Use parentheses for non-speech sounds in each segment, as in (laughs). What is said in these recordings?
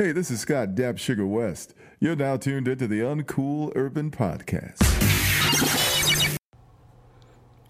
Hey, this is Scott Dap Sugar West. You're now tuned into the Uncool Urban Podcast.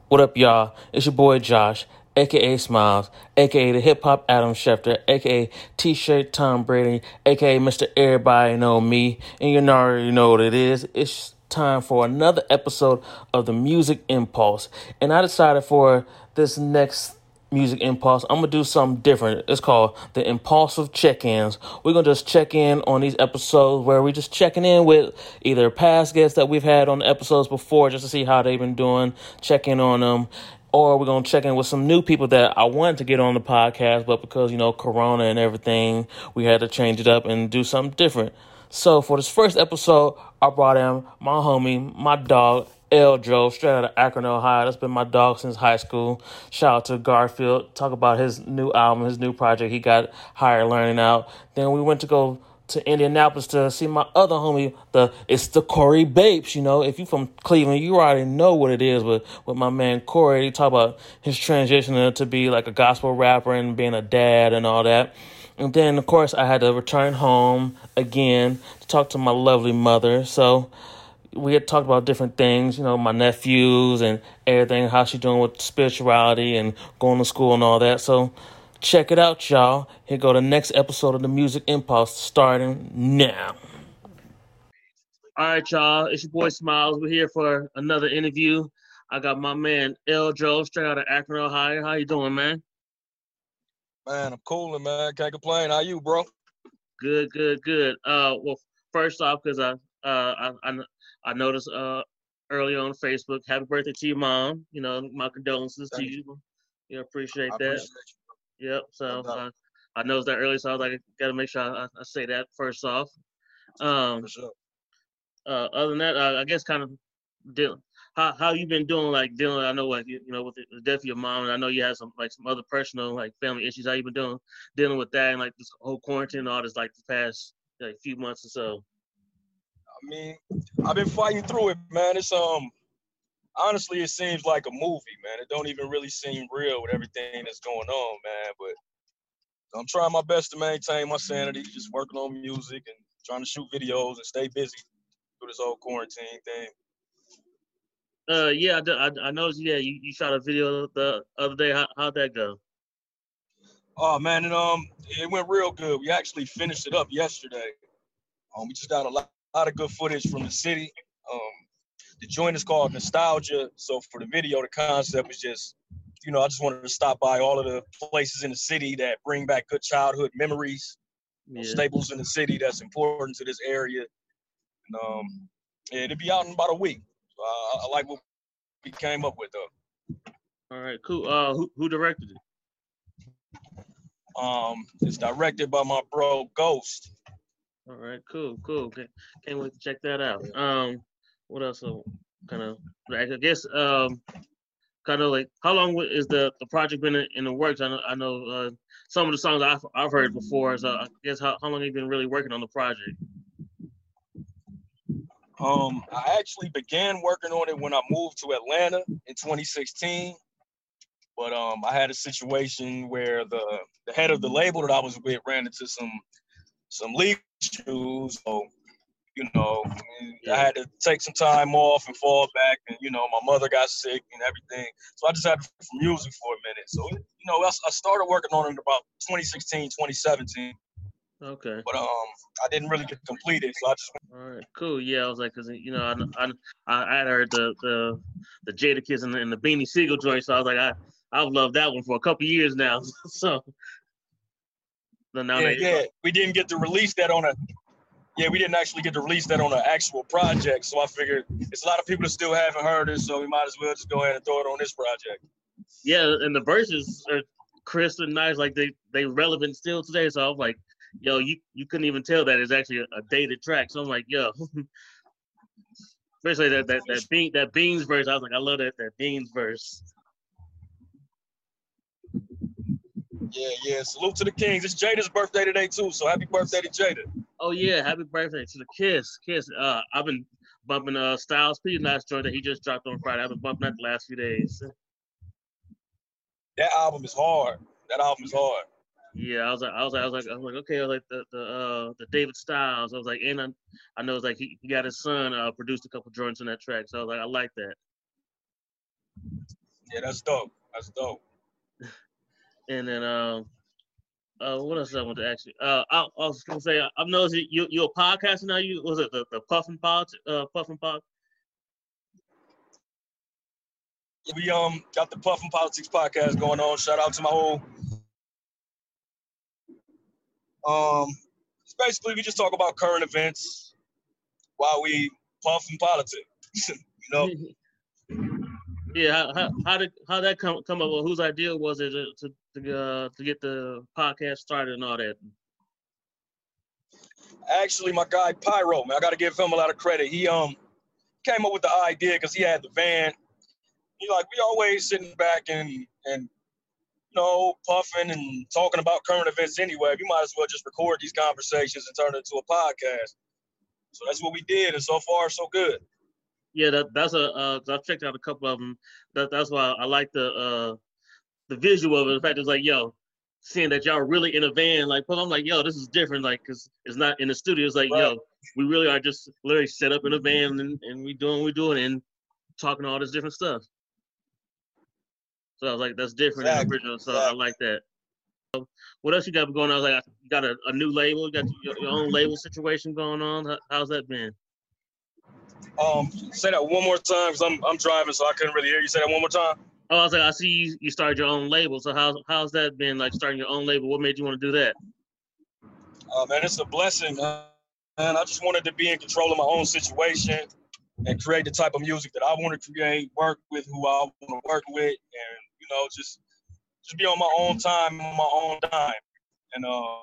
What up, y'all? It's your boy Josh, aka Smiles, aka the hip hop Adam Schefter, aka T shirt Tom Brady, aka Mr. Everybody Know Me, and you already know what it is. It's time for another episode of the Music Impulse. And I decided for this next Music Impulse, I'm gonna do something different. It's called the Impulsive Check-ins. We're gonna just check in on these episodes where we're just checking in with either past guests that we've had on the episodes before, just to see how they've been doing, check in on them, or we're gonna check in with some new people that I wanted to get on the podcast, but because you know Corona and everything, we had to change it up and do something different. So for this first episode, I brought in my homie, my dog, L Joe, straight out of Akron, Ohio. That's been my dog since high school. Shout out to Garfield. Talk about his new album, his new project. He got higher learning out. Then we went to go to Indianapolis to see my other homie. The it's the Corey Bapes. You know, if you from Cleveland, you already know what it is. But with my man Corey, he talk about his transition to be like a gospel rapper and being a dad and all that. And then of course I had to return home again to talk to my lovely mother. So we had talked about different things, you know, my nephews and everything, how she doing with spirituality and going to school and all that. So check it out, y'all. Here go the next episode of the Music Impulse starting now. All right, y'all. It's your boy Smiles. We're here for another interview. I got my man L Joe straight out of Akron, Ohio. How you doing, man? Man, I'm cooling, man. Can't complain. How you, bro? Good, good, good. Uh, well, first off, because I, uh, I, I, I noticed uh early on Facebook, happy birthday to your mom. You know, my condolences Thank to you. you. You appreciate I that. appreciate. Yep. So No uh, I noticed that early, so I was like, got to make sure I, I say that first off. Um, sure. uh, other than that, uh, I guess kind of dealing. How how you been doing? Like dealing, I know like you, you know with the death of your mom, and I know you had some like some other personal like family issues. How you been doing dealing with that and like this whole quarantine and all this like the past like few months or so? I mean, I've been fighting through it, man. It's um honestly it seems like a movie, man. It don't even really seem real with everything that's going on, man. But I'm trying my best to maintain my sanity, just working on music and trying to shoot videos and stay busy through this whole quarantine thing. Uh, yeah, I I noticed. Yeah, you, you shot a video the other day. How how'd that go? Oh man, and um, it went real good. We actually finished it up yesterday. Um, we just got a lot, lot of good footage from the city. Um, the joint is called Nostalgia. So for the video, the concept was just, you know, I just wanted to stop by all of the places in the city that bring back good childhood memories, Yeah. staples in the city that's important to this area. And um, yeah, it'll be out in about a week. So I, I like what we came up with though. All right, cool. Uh, who who directed it? Um, it's directed by my bro Ghost. All right, cool, cool. Can't, can't wait to check that out. Um, what else? Kind of, I guess, um, kind of like, how long is the the project been in, in the works? I know, I know, uh, some of the songs I've I've heard before. So I guess how how long have you been really working on the project? Um, I actually began working on it when I moved to Atlanta in 2016. But um, I had a situation where the the head of the label that I was with ran into some some legal issues. So, you know, I had to take some time off and fall back. And you know, my mother got sick and everything. So I just had to do some music for a minute. So you know, I, I started working on it about 2016, 2017. Okay. But um, I didn't really get completed. So I just All right, cool. Yeah, I was like, cause you know, I I I had heard the the the Jadakiss and the, and the Beanie Sigel joint, so I was like, I I've loved that one for a couple years now. (laughs) so, now yeah, yeah, we didn't get to release that on a. Yeah, we didn't actually get to release that on an actual project. So I figured it's a lot of people that still haven't heard it, so we might as well just go ahead and throw it on this project. yeah, and the verses are crisp and nice, like they they relevant still today. So I was like, yo, you you couldn't even tell that it's actually a, a dated track. So I'm like, yo. (laughs) Especially that that that bean that beans verse, I was like, I love that that beans verse. Yeah, yeah. Salute to the Kings. It's Jada's birthday today too, so happy birthday to Jada. Oh yeah, happy birthday to the Kiss. Kiss. Uh, I've been bumping uh Styles P last joint that he just dropped on Friday. I've been bumping that the last few days. That album is hard. That album is hard. Yeah, I was like, I was like, I was like, I was like, okay, I was like the the uh the David Styles. I was like, and I, I know it's like he, he got his son uh produced a couple joints on that track, so I was like, I like that. Yeah, that's dope. That's dope. And then um, uh, what else I want to ask you? Uh, I, I was gonna say, I'm noticed you you're a podcaster now. You was it the the Puffin Pod uh Puffin Pod? We um got the Puffin Politics podcast going on. Shout out to my whole um basically we just talk about current events while we puff in politics. (laughs) you know? (laughs) Yeah, how, how, how did how that come come up? Well, Whose idea was it to to uh, to get the podcast started and all that? Actually, my guy Pyro, man, I got to give him a lot of credit. He um came up with the idea because he had the van. He like we always sitting back and and you know puffing and talking about current events anyway. We might as well just record these conversations and turn it into a podcast. So that's what we did, and so far so good. Yeah, that that's a uh, I've checked out a couple of them. That that's why I like the uh the visual of it. The fact it's like, yo, seeing that y'all really in a van, like, well, I'm like, yo, this is different, like, cause it's not in the studio. It's like, Right. yo, we really are just literally set up in a van and, and we doing what we doing and talking all this different stuff. So I was like, that's different than Exactly, the original. So I like that. So what else you got going on? I was like, you got a, a new label, you got your, your own label situation going on. How, how's that been? Um, say that one more time, cause I'm I'm driving, so I couldn't really hear you. Say that one more time. Oh, I was like, I see you, you started your own label. So how's how's that been like starting your own label? What made you want to do that? Uh, man, it's a blessing, man. I just wanted to be in control of my own situation and create the type of music that I want to create, work with who I want to work with, and you know, just just be on my own time, on my own dime. And uh,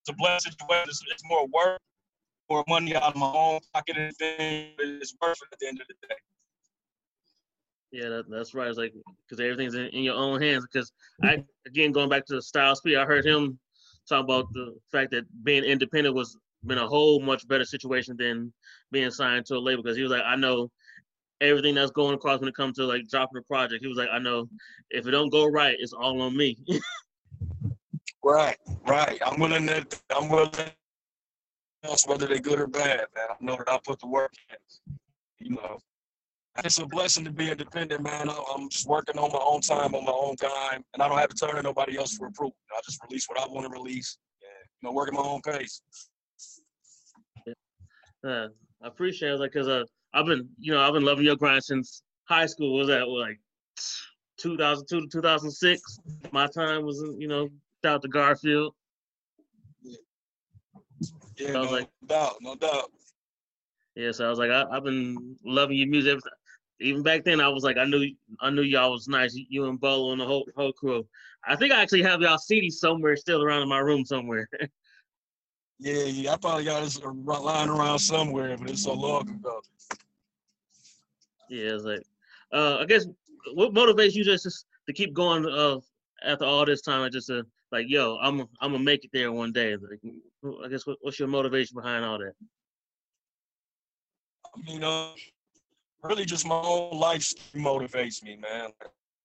it's a blessed situation. It's, it's more work, more money out of my own pocket, and it's worth it at the end of the day. Yeah, that, that's right. It's like because everything's in, in your own hands. Because I again going back to the Styles P, I heard him talk about the fact that being independent was been a whole much better situation than being signed to a label. Because he was like, I know everything that's going across when it comes to like dropping a project. He was like, I know if it don't go right, it's all on me. (laughs) Right, right. I'm willing to. I'm willing. Else whether they're good or bad, man. I know that I put the work in. You know, it's a blessing to be independent, man. I'm just working on my own time, on my own time, and I don't have to turn to nobody else for approval. I just release what I want to release, and you know, work at my own pace. Uh, I appreciate it, like, cause uh, I've been, you know, I've been loving your grind since high school. Was that like 2002 to 2006? My time was, you know, out to Garfield. Yeah, I no was like- doubt, no doubt. Yeah, so I was like, I, I've been loving your music. Even back then, I was like, I knew, I knew y'all was nice. You and Bolo and the whole whole crew. I think I actually have y'all CD somewhere still around in my room somewhere. (laughs) Yeah, yeah. I probably got this lying around somewhere, but it's so long ago. yeah, it's like, uh, I guess what motivates you just, to keep going uh, after all this time? I just to like, yo, I'm I'm gonna make it there one day. Like, I guess what, what's your motivation behind all that? I mean, uh, really just my own life motivates me, man.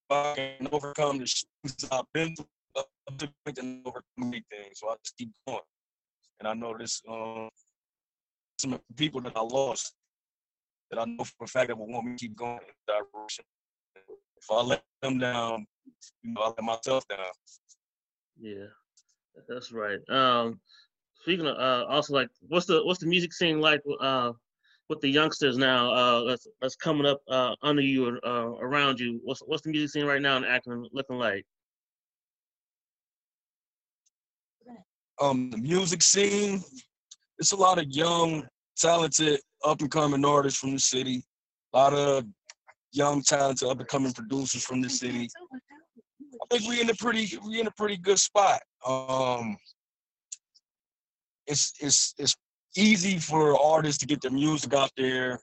I can overcome the things I've been through, and overcome anything. So I just keep going. And I know this, um, some people that I lost that I know for a fact that will want me to keep going in that direction. If I let them down, you know, I let myself down. Yeah, that's right. Um, speaking of, uh, also like, what's the what's the music scene like uh, with the youngsters now? Uh, that's that's coming up uh, under you or uh, around you. What's what's the music scene right now in Akron looking like? um the music scene. It's a lot of young, talented, up and coming artists from the city. A lot of young, talented, up and coming producers from the city. I think we in a pretty we in a pretty good spot. Um it's it's it's easy for artists to get their music out there.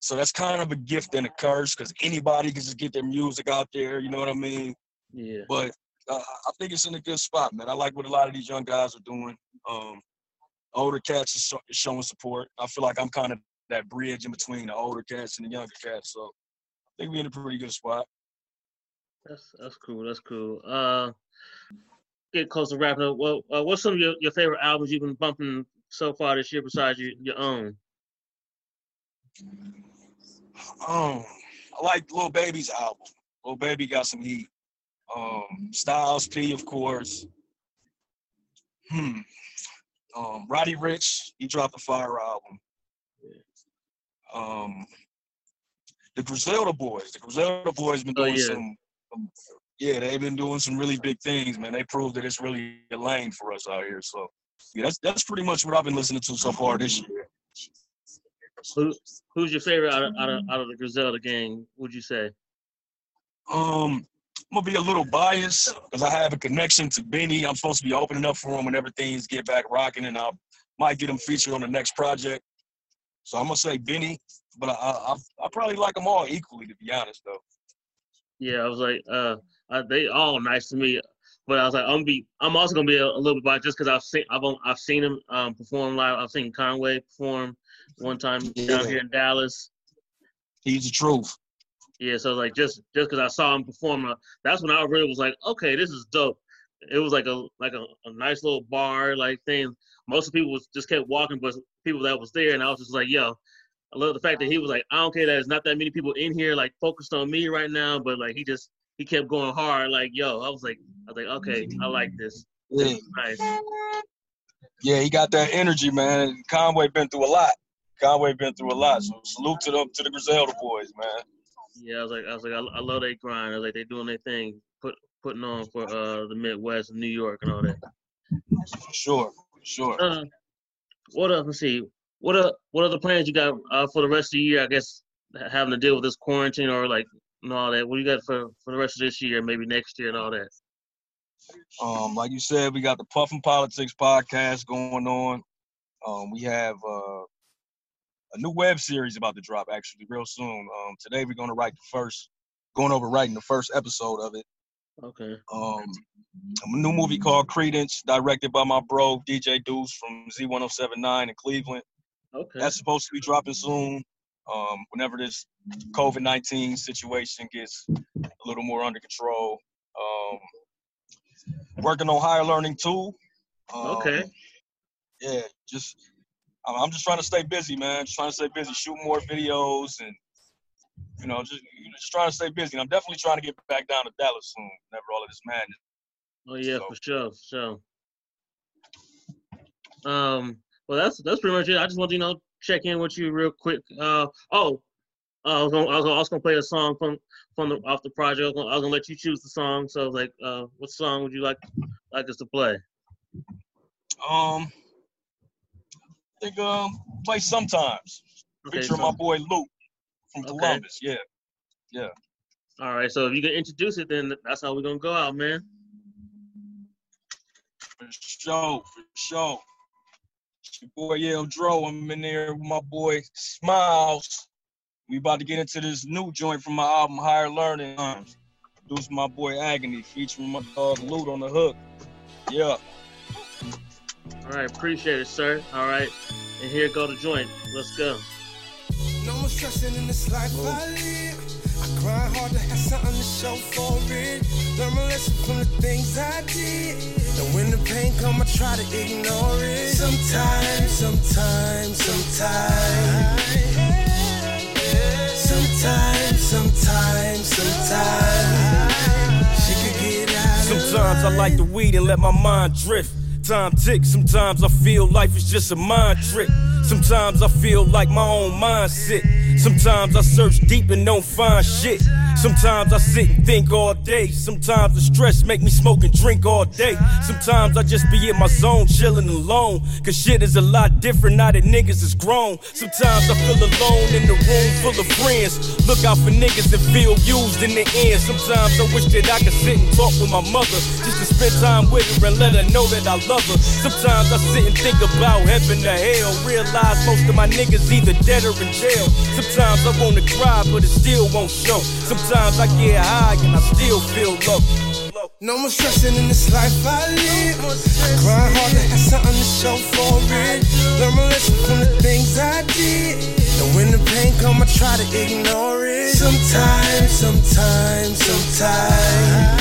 So that's kind of a gift and a curse because anybody can just get their music out there, you know what I mean? Yeah, But uh, I think it's in a good spot, man. I like what a lot of these young guys are doing. Um, older cats is, sho- is showing support. I feel like I'm kind of that bridge in between the older cats and the younger cats. So I think we're in a pretty good spot. That's that's cool. That's cool. Uh, get close to wrapping up. Well, uh, what's some of your, your favorite albums you've been bumping so far this year besides your, your own? Um, I like Lil Baby's album. Lil Baby got some heat. Um, Styles P, of course. Hmm. Um, Roddy Ricch, he dropped a fire album. Um, the Griselda Boys. The Griselda Boys been Oh, doing yeah. some, some- yeah, they've been doing some really big things, man. They proved that it's really a lane for us out here. So yeah, that's that's pretty much what I've been listening to so far this year. Who who's your favorite out of out of, out of the Griselda gang? Would you say? Um, I'm gonna be a little biased because I have a connection to Benny. I'm supposed to be opening up for him whenever things get back rocking, and I might get him featured on the next project. So I'm gonna say Benny, but I I, I probably like them all equally, to be honest, though. Yeah, I was like, uh, uh, they all nice to me, but I was like, I'm gonna be, I'm also gonna be a, a little bit biased just because I've seen, I've, I've seen him um, perform live. I've seen Conway perform one time down Yeah. here in Dallas. He's the truth. Yeah, so like just just because I saw him perform, uh, that's when I really was like, okay, this is dope. It was like a like a, a nice little bar like thing. Most of the people was just kept walking, but people that was there, and I was just like, yo, I love the fact that he was like, I don't care that there's not that many people in here like focused on me right now, but like he just he kept going hard. Like yo, I was like, I was like, okay, I like this. This Yeah, nice. yeah, he got that energy, man. Conway been through a lot. Conway been through a lot. So salute to them to the Griselda boys, man. Yeah, I was like, I was like, I, I love they grind. I was like, they doing their thing, put putting on for uh the Midwest and New York and all that. For sure, for sure. Uh, what else? Let's see. What are what other plans you got uh, for the rest of the year? I guess having to deal with this quarantine or like and all that. What do you got for for the rest of this year? Maybe next year and all that. Um, like you said, we got the Puffin Politics podcast going on. Um, we have uh, a new web series about to drop actually real soon. Um, today we're gonna write the first, going over writing the first episode of it. Okay. Um, a new movie called Credence, directed by my bro DJ Deuce from Z1079 in Cleveland. Okay. That's supposed to be dropping soon. Um, whenever this COVID 19 situation gets a little more under control. Um, working on higher learning too. Um, Okay. Yeah, just I'm just trying to stay busy, man. Just trying to stay busy, shoot more videos, and you know, just you know, just trying to stay busy. And I'm definitely trying to get back down to Dallas soon. Whenever all of this madness. Oh yeah, so- for sure, for sure. Um. Well, that's that's pretty much it. I just want to you know check in with you real quick. Uh. Oh. Uh, I was gonna, I was gonna, I was gonna play a song from from the off the project. I was, gonna, I was gonna let you choose the song. So like, uh, what song would you like like us to play? Um, I think um play sometimes. Okay, Featuring so- my boy Luke from Okay. Columbus. Yeah. Yeah. All right, so if you can introduce it, then that's how we're gonna go out, man. For sure, for sure. It's your boy Yale Dro. I'm in there with my boy Smiles. We about to get into this new joint from my album Higher Learning. Um, Produced my boy Agony, featuring my dog Loot on the hook. Yeah. All right, appreciate it, sir. All right, and here go the joint. Let's go. No grind hard to have something to show for it. Learn my lesson from the things I did. And when the pain come, I try to ignore it. Sometimes, sometimes, sometimes. Sometimes, sometimes, sometimes. She could get out of Sometimes I like the weed and let my mind drift. Time ticks, sometimes I feel life is just a mind trick. Sometimes I feel like my own mind sick. Sometimes I search deep and don't find shit. Sometimes I sit and think all day. Sometimes the stress make me smoke and drink all day. Sometimes I just be in my zone, chilling alone. Cause shit is a lot different now that niggas is grown. Sometimes I feel alone in the room full of friends. Look out for niggas that feel used in the end. Sometimes I wish that I could sit and talk with my mother. Just to spend time with her and let her know that I love her. Sometimes I sit and think about heaven or hell. Realize most of my niggas either dead or in jail. Sometimes I wanna cry, but it still won't show. Sometimes I get high and I still feel low. No more stressing in this life I live. I grind hard to have something to show for it. Learn my lesson from the things I did. And when the pain pain come, I try to ignore it. Sometimes, sometimes, sometimes.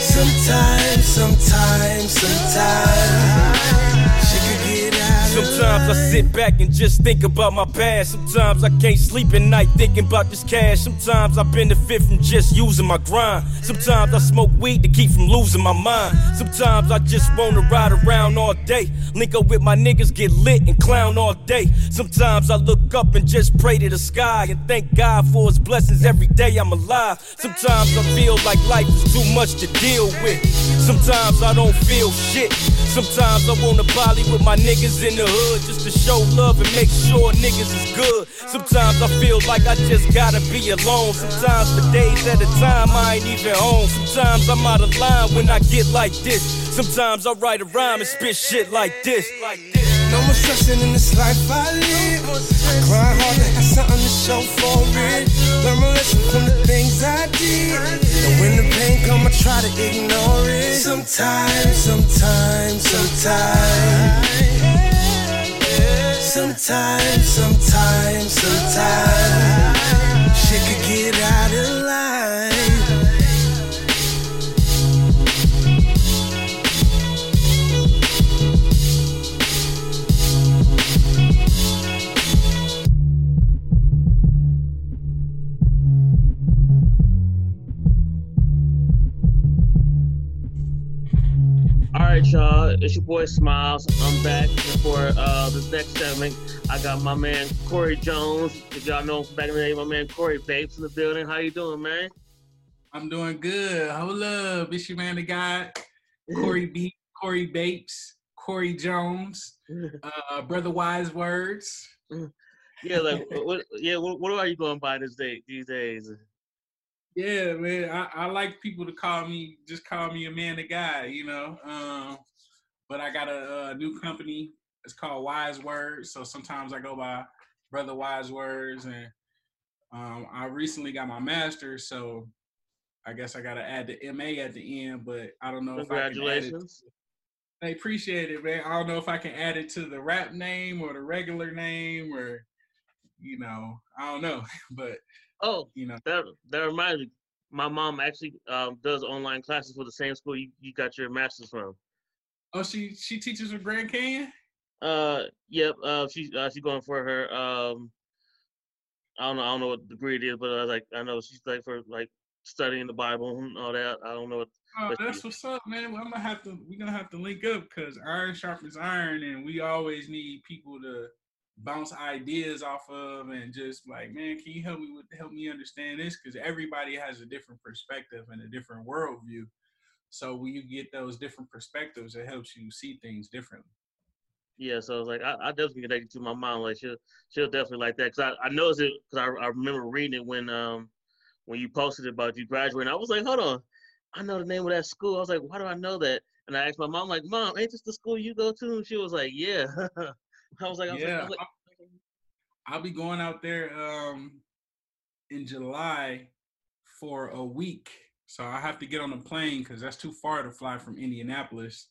Sometimes, sometimes, sometimes. Sometimes I sit back and just think about my past. Sometimes I can't sleep at night thinking about this cash. Sometimes I benefit from just using my grind. Sometimes I smoke weed to keep from losing my mind. Sometimes I just wanna ride around all day. Link up with my niggas, get lit and clown all day. Sometimes I look up and just pray to the sky and thank God for his blessings every day I'm alive. Sometimes I feel like life is too much to deal with. Sometimes I don't feel shit. Sometimes I wanna poly with my niggas in the hood just to show love and make sure niggas is good. Sometimes I feel like I just gotta be alone. Sometimes for days at a time I ain't even home. Sometimes I'm out of line when I get like this. Sometimes I write a rhyme and spit shit like this. No more stressing in this life I live. I hard to have something to show for it. Learn my lesson from the things I did. And when the pain come, I try to ignore it. Sometimes, sometimes, sometimes. Sometimes, sometimes, sometimes. All right, y'all. It's your boy Smiles. I'm back for uh, this next segment. I got my man Corey Jones. If y'all know him from back in the day, my man Corey Bates in the building. How you doing, man? I'm doing good. Hold up. It's your man, the guy, Corey (laughs) B, Corey Bates, Corey Jones, (laughs) uh, Brother Wise Words. Yeah, like what? Yeah, what, what are you going by this day these days? Yeah, man. I, I like people to call me, just call me a man, the guy, you know. Um, but I got a, a new company. It's called Wise Words. So sometimes I go by Brother Wise Words, and um, I recently got my master's, so I guess I got to add the MA at the end. But I don't know if I can add it. Congratulations. I appreciate it, man. I don't know if I can add it to the rap name or the regular name or, you know, I don't know. (laughs) But Oh, you know, that that reminds me. My mom actually um, does online classes for the same school you, you got your master's from. oh, she she teaches with Grand Canyon. Uh, yep. Uh, she's uh, she's going for her. Um, I don't know. I don't know what degree it is, but uh, like I know she's like for like studying the Bible and all that. I don't know what. Oh, what that's what's up, man. Well, I'm gonna have to. We're gonna have to link up because iron sharpens iron, and we always need people to bounce ideas off of, and just like, man, can you help me with help me understand this? Because everybody has a different perspective and a different worldview. So when you get those different perspectives, it helps you see things differently. Yeah, so it's like I, I definitely connected to my mom. Like she'll she'll definitely like that because I, I noticed it because I, I remember reading it when um when you posted about you graduating. I was like, hold on, I know the name of that school. I was like, why do I know that? And I asked my mom, like, mom, ain't this the school you go to? And she was like, yeah. (laughs) I was like, I was Yeah, like, I was like I'll be going out there um in July for a week. So I have to get on a plane because that's too far to fly from Indianapolis.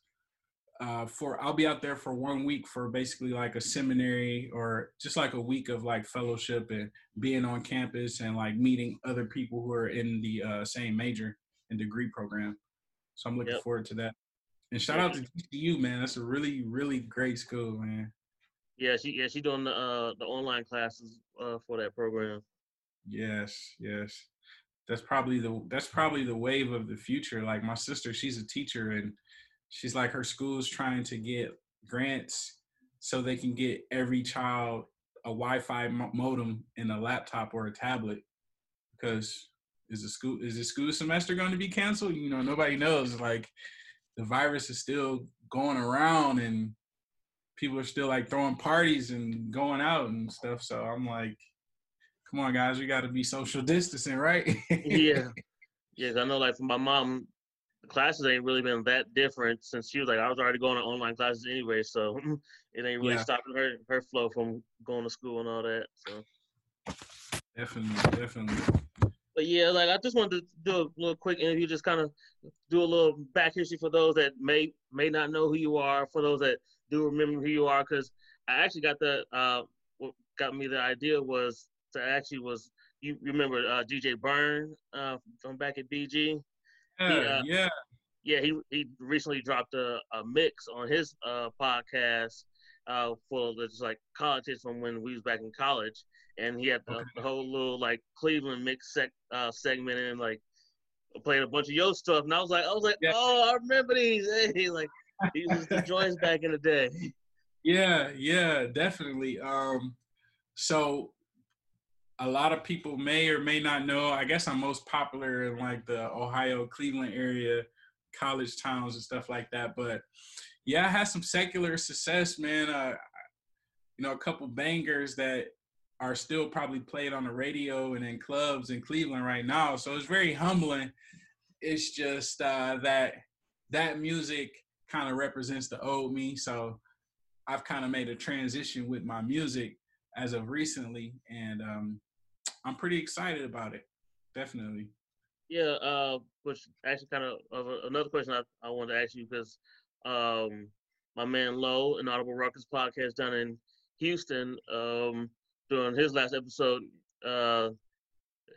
Uh, for I'll be out there for one week for basically like a seminary or just like a week of like fellowship and being on campus and like meeting other people who are in the uh, same major and degree program. So I'm looking Yep. forward to that. And shout out to GCU, man. That's a really, really great school, man. Yeah, she yeah she doing the uh the online classes uh for that program. Yes, yes. That's probably the that's probably the wave of the future. Like my sister, she's a teacher and she's like her school's trying to get grants so they can get every child a Wi-Fi modem and a laptop or a tablet because is the school is the school semester going to be canceled? You know, nobody knows. Like the virus is still going around and people are still like throwing parties and going out and stuff. So I'm like, come on, guys, we got to be social distancing, right? yeah, (laughs) yeah. I know, like for my mom, the classes ain't really been that different since she was like I was already going to online classes anyway, so (laughs) it ain't really Yeah. stopping her her flow from going to school and all that. So, definitely, definitely. but yeah, like I just wanted to do a little quick interview, just kind of do a little back history for those that may may not know who you are, for those that do remember who you are, because I actually got the uh, w- got me the idea was to actually was you remember uh, DJ Burn uh, from back at BG. Yeah, He, uh, yeah. Yeah, he he recently dropped a, a mix on his uh, podcast uh, for the just like college hits from when we was back in college, and he had the, Okay. the whole little like Cleveland mix sec, uh, segment and like played a bunch of yo stuff, and I was like, I was like, Yeah. oh, I remember these. (laughs) Hey, like these was the joints back in the day. (laughs) Yeah, yeah, definitely. Um, so a lot of people may or may not know. I guess I'm most popular in like the Ohio, Cleveland area, college towns and stuff like that. But yeah, I had some secular success, man. Uh, you know, a couple bangers that are still probably played on the radio and in clubs in Cleveland right now. So it's very humbling. It's just uh, that that music kind of represents the old me. So I've kind of made a transition with my music as of recently, and um, I'm pretty excited about it. Definitely. Yeah, uh, which actually kind of a- another question I, I wanted to ask you because um, my man Lowe, an Audible Ruckus podcast down in Houston, um, during his last episode, uh,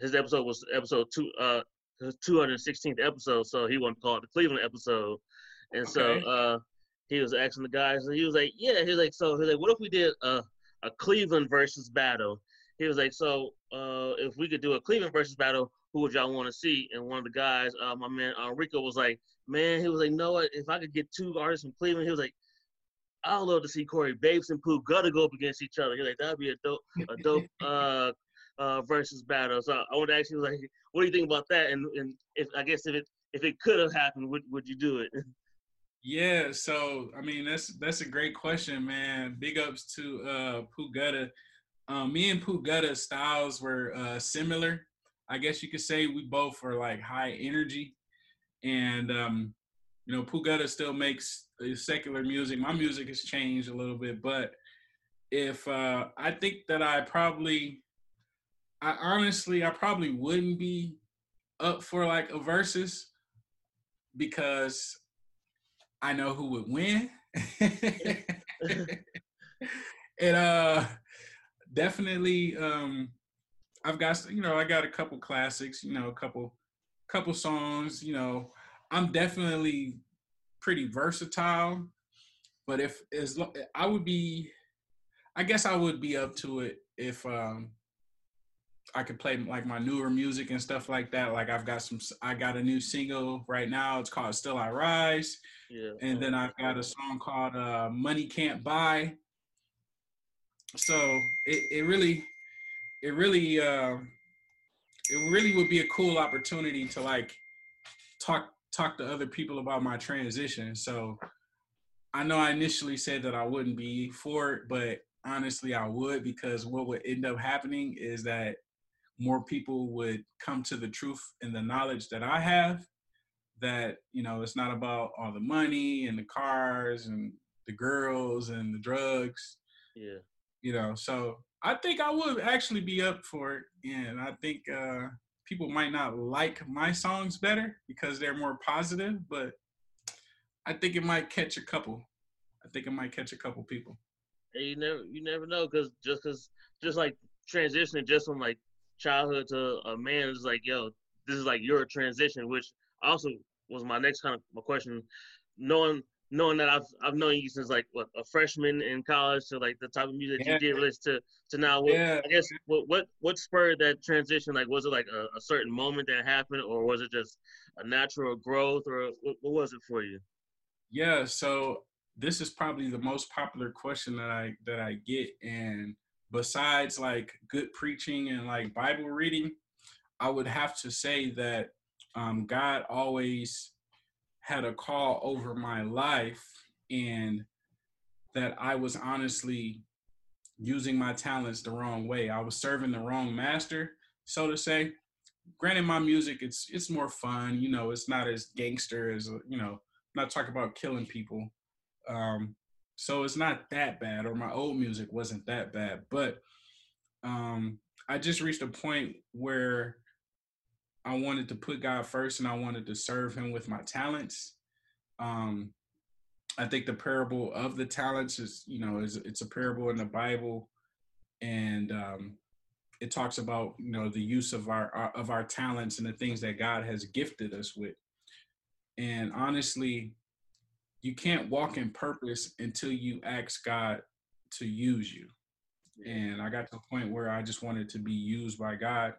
his episode was episode two, uh, his 216th episode, so he wanted to call it the Cleveland episode, and so uh, he was asking the guys, and he was like, "Yeah," he was like, "So he was like, what if we did a a Cleveland versus battle?" He was like, "So uh, if we could do a Cleveland versus battle." who would y'all want to see? And one of the guys, uh, my man Enrico, was like, man, he was like, no. If I could get two artists from Cleveland, he was like, I'd love to see Corey Babes and Pooh Gutta go up against each other. He's like, that'd be a dope, a dope (laughs) uh, uh, versus battle. So I want to ask you, like, what do you think about that? And and if I guess if it if it could have happened, would would you do it? (laughs) Yeah, so I mean that's that's a great question, man. Big ups to uh Pooh Gutta. Um, me and Pooh Gutta styles were uh, similar. I guess you could say we both are like high energy, and um, you know Pooh Gutta still makes uh, secular music. My music has changed a little bit, but if uh, I think that I probably, I honestly I probably wouldn't be up for like a versus because I know who would win. (laughs) and uh definitely um I've got you know, I got a couple classics, you know, a couple couple songs, you know. I'm definitely pretty versatile, but if as lo- I would be I guess I would be up to it if um I could play like my newer music and stuff like that. Like I've got some I got a new single right now. It's called Still I Rise yeah. and then I've got a song called uh, "Money Can't Buy." So it, it really, it really, uh, it really would be a cool opportunity to like talk talk to other people about my transition. So I know I initially said that I wouldn't be for it, but honestly, I would because what would end up happening is that more people would come to the truth and the knowledge that I have that you know it's not about all the money and the cars and the girls and the drugs yeah. you know so i think i would actually be up for it and i think uh people might not like my songs better because they're more positive but i think it might catch a couple i think it might catch a couple people And you never you never know because just because just like transitioning just from like childhood to a man is like yo this is like your transition which also was my next kind of my question knowing knowing that I've I've known you since like what a freshman in college to like the type of music Yeah. you did release to to now what, Yeah. I guess what what what spurred that transition like was it like a, a certain moment that happened or was it just a natural growth or what, what was it for you Yeah, so this is probably the most popular question that I that I get and besides like good preaching and like Bible reading, I would have to say that um, God always had a call over my life and that I was honestly using my talents the wrong way. I was serving the wrong master, so to say. Granted, my music it's it's more fun, you know. It's not as gangster as you know. I'm not talking about killing people, um, so it's not that bad. Or my old music wasn't that bad, but um, I just reached a point where I wanted to put God first, and I wanted to serve Him with my talents. Um, I think the parable of the talents is, you know, is it's a parable in the Bible and um, it talks about you know the use of our, our of our talents and the things that God has gifted us with. And honestly, you can't walk in purpose until you ask God to use you. And I got to a point where I just wanted to be used by God.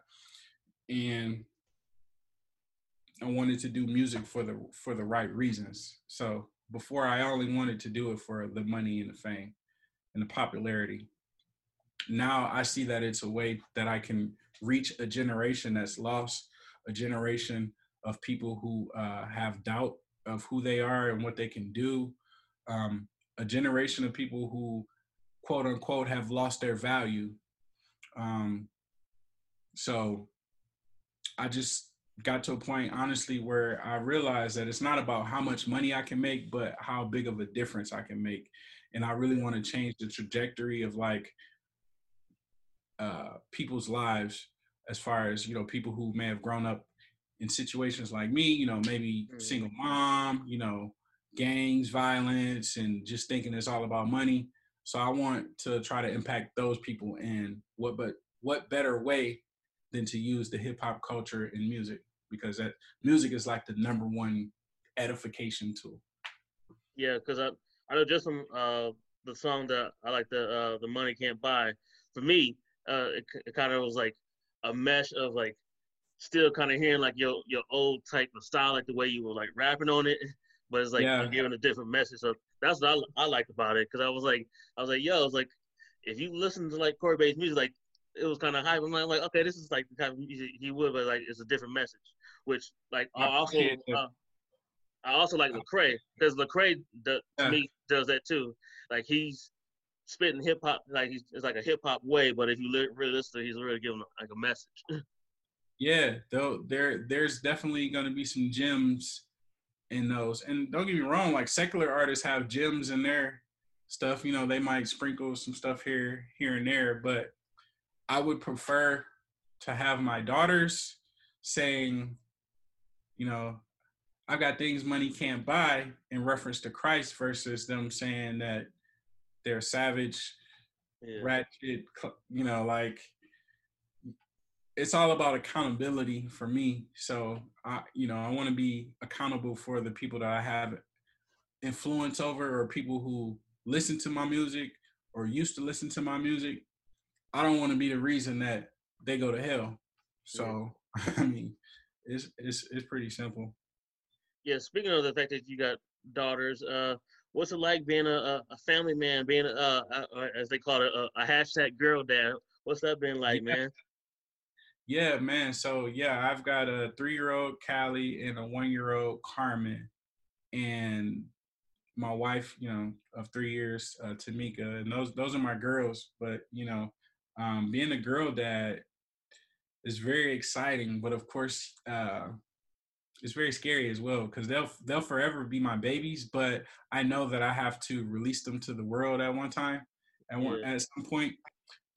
And I wanted to do music for the for the right reasons. So before I only wanted to do it for the money and the fame and the popularity. Now I see that it's a way that I can reach a generation that's lost, a generation of people who uh, have doubt of who they are and what they can do, um, a generation of people who, quote unquote, have lost their value. Um, so I just got to a point, honestly, where I realized that it's not about how much money I can make, but how big of a difference I can make. And I really want to change the trajectory of like uh, people's lives as far as, you know, people who may have grown up in situations like me, you know, maybe mm. single mom, you know, gangs, violence, and just thinking it's all about money. So I want to try to impact those people and what but what better way than to use the hip hop culture in music because that music is like the number one edification tool. Yeah, because I I know just from uh, the song that I like the uh, the money can't buy. For me, uh, it, it kind of was like a mesh of like still kind of hearing like your your old type of style, like the way you were like rapping on it, (laughs) but it's like yeah. giving a different message. So that's what I, I liked about it because I was like I was like yo, it's like if you listen to like Corey Bates music, like it was kind of hype. I'm like, okay, this is like the kind of music he would, but like it's a different message. Which like I also uh, I also like Lecrae because Lecrae the, yeah. me does that too. Like he's spitting hip hop like he's it's like a hip hop way, but if you li- really listen, he's really giving like a message. (laughs) yeah, though there there's definitely gonna be some gems in those. And don't get me wrong, like secular artists have gems in their stuff. You know, they might sprinkle some stuff here here and there, but I would prefer to have my daughters saying, you know, I've got things money can't buy in reference to Christ versus them saying that they're savage, yeah. ratchet, you know, like it's all about accountability for me. So I, you know, I want to be accountable for the people that I have influence over or people who listen to my music or used to listen to my music. I don't want to be the reason that they go to hell. So yeah. (laughs) I mean, it's it's it's pretty simple yeah, speaking of the fact that you got daughters, uh, what's it like being a, a family man, being a, a, a as they call it, a, a, hashtag girl dad? What's that been like, yeah. man? Yeah, man. So yeah, I've got a three-year-old Callie and a one-year-old Carmen, and my wife, you know, of three years, uh, Tamika, and those those are my girls. But you know, um, being a girl dad is very exciting. But of course, uh, it's very scary as well because they'll they'll forever be my babies, but I know that I have to release them to the world at one time, at one yeah. at some point.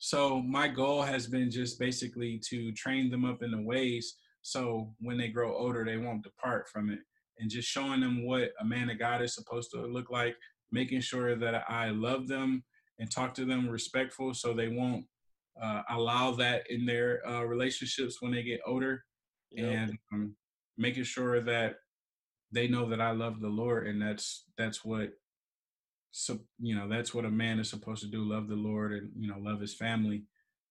So my goal has been just basically to train them up in the ways so when they grow older they won't depart from it, and just showing them what a man of God is supposed to look like, making sure that I love them and talk to them respectful so they won't uh, allow that in their uh, relationships when they get older. Yep. And um, making sure that they know that I love the Lord, and that's that's what so you know that's what a man is supposed to do: love the Lord and you know love his family.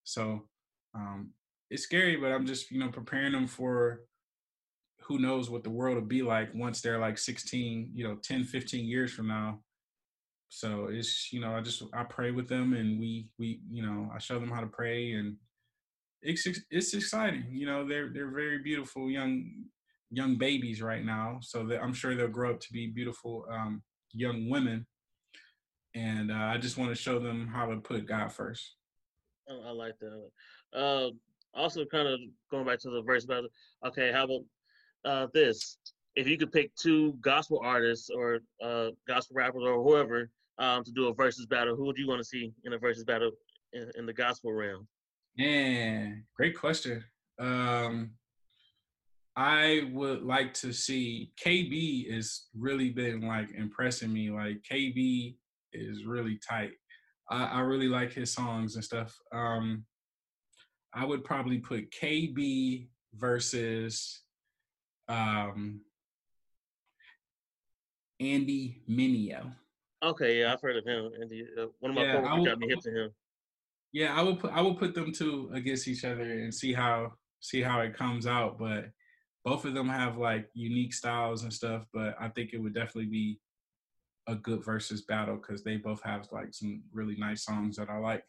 So um, it's scary, but I'm just you know preparing them for who knows what the world will be like once they're like 16, you know, 10, 15 years from now. So it's you know I just I pray with them and we we you know I show them how to pray and it's it's exciting. You know they're they're very beautiful young young babies right now, so that I'm sure they'll grow up to be beautiful um, young women. And uh, I just want to show them how to put God first. Oh, I like that. Uh, also, kind of going back to the verse about, okay, how about uh, this? If you could pick two gospel artists or uh, gospel rappers or whoever um, to do a versus battle, who would you want to see in a versus battle in, in the gospel realm? Yeah, great question. Um, I would like to see KB is really been like impressing me. Like KB is really tight. I, I really like his songs and stuff. Um, I would probably put KB versus um, Andy Mineo. Okay, yeah, I've heard of him. Andy, uh, one of my Yeah, I coworkers will- got me hip to him. Yeah, I will put I will put them two against each other and see how see how it comes out. But both of them have like unique styles and stuff. But I think it would definitely be a good versus battle because they both have like some really nice songs that I like.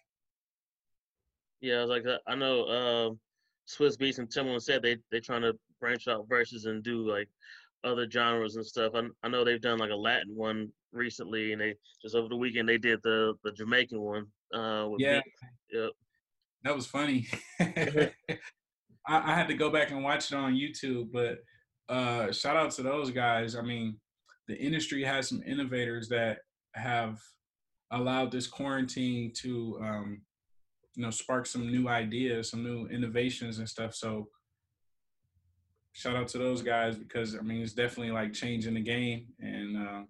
Yeah, I was like, uh, I know um, Swizz Beatz and Timbaland said they they trying to branch out Verzuz and do like other genres and stuff. I, I know they've done like a Latin one recently, and they just over the weekend they did the the Jamaican one. Uh, with Yeah. Yep. That was funny. (laughs) (laughs) I, I had to go back and watch it on YouTube, but uh, shout out to those guys. I mean, the industry has some innovators that have allowed this quarantine to, um, you know, spark some new ideas, some new innovations and stuff. So, shout out to those guys because I mean, it's definitely like changing the game and um,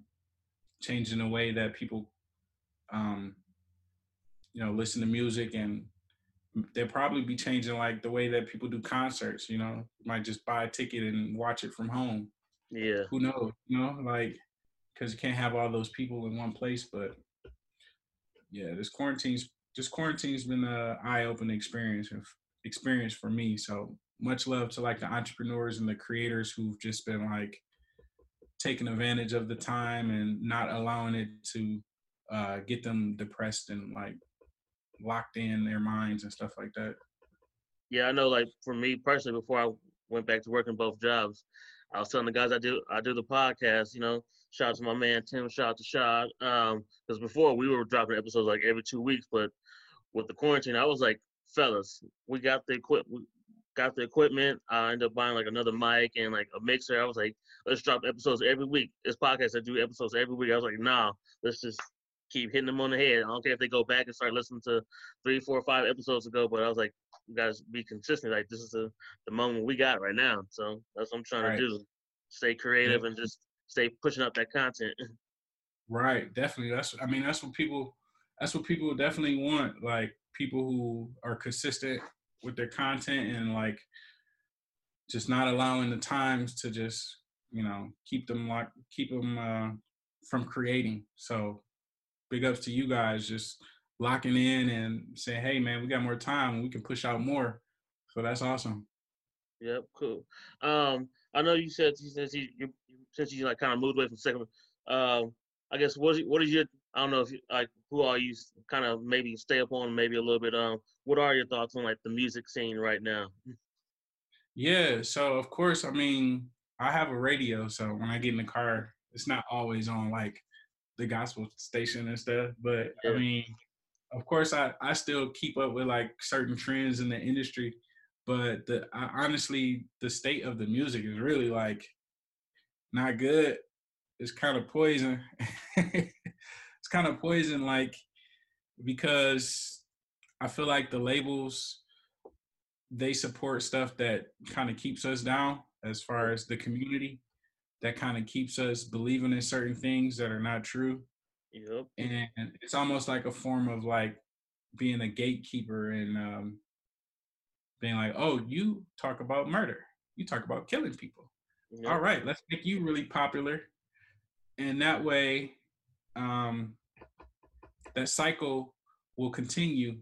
changing the way that people, um, you know, listen to music and they'll probably be changing like the way that people do concerts. You know, might just buy a ticket and watch it from home. Yeah. Who knows? You know, like because you can't have all those people in one place. But yeah, this quarantine's this quarantine's been a eye opening experience experience for me. So much love to like the entrepreneurs and the creators who've just been like taking advantage of the time and not allowing it to uh, get them depressed and like locked in their minds and stuff like that. Yeah, I know. Like for me personally, before I went back to working both jobs, I was telling the guys I do I do the podcast. You know, shout out to my man Tim, shout out to Shad. Um, because before we were dropping episodes like every two weeks, but with the quarantine, I was like, fellas, we got the equip, got the equipment. I ended up buying like another mic and like a mixer. I was like, let's drop episodes every week. This podcast I do episodes every week. I was like, nah, let's just keep hitting them on the head. I don't care if they go back and start listening to three, four, five episodes ago, but I was like, you guys be consistent. Like this is the, the moment we got right now. So that's what I'm trying Right. to do. Stay creative and just stay pushing up that content. (laughs) Right, definitely. That's I mean that's what people that's what people definitely want. Like people who are consistent with their content and like just not allowing the times to just you know keep them like keep them uh, from creating. So big ups to you guys just locking in and saying, hey man, we got more time. And we can push out more. So that's awesome. Yep, cool. Um, I know you said since you, you since you like kind of moved away from second. Um, I guess what is, what is your I don't know if you, like who are you kind of maybe stay up on maybe a little bit. Um, what are your thoughts on like the music scene right now? Yeah, so of course, I mean, I have a radio, so when I get in the car, it's not always on like the gospel station and stuff, but Yeah. I mean, of course, I I still keep up with like certain trends in the industry, but the I, honestly, the state of the music is really like not good. It's kind of poison. (laughs) it's kind of poison, like because I feel like the labels they support stuff that kind of keeps us down as far as the community that kind of keeps us believing in certain things that are not true Yep. and it's almost like a form of like being a gatekeeper and um being like oh you talk about murder you talk about killing people yep. all right let's make you really popular and that way um that cycle will continue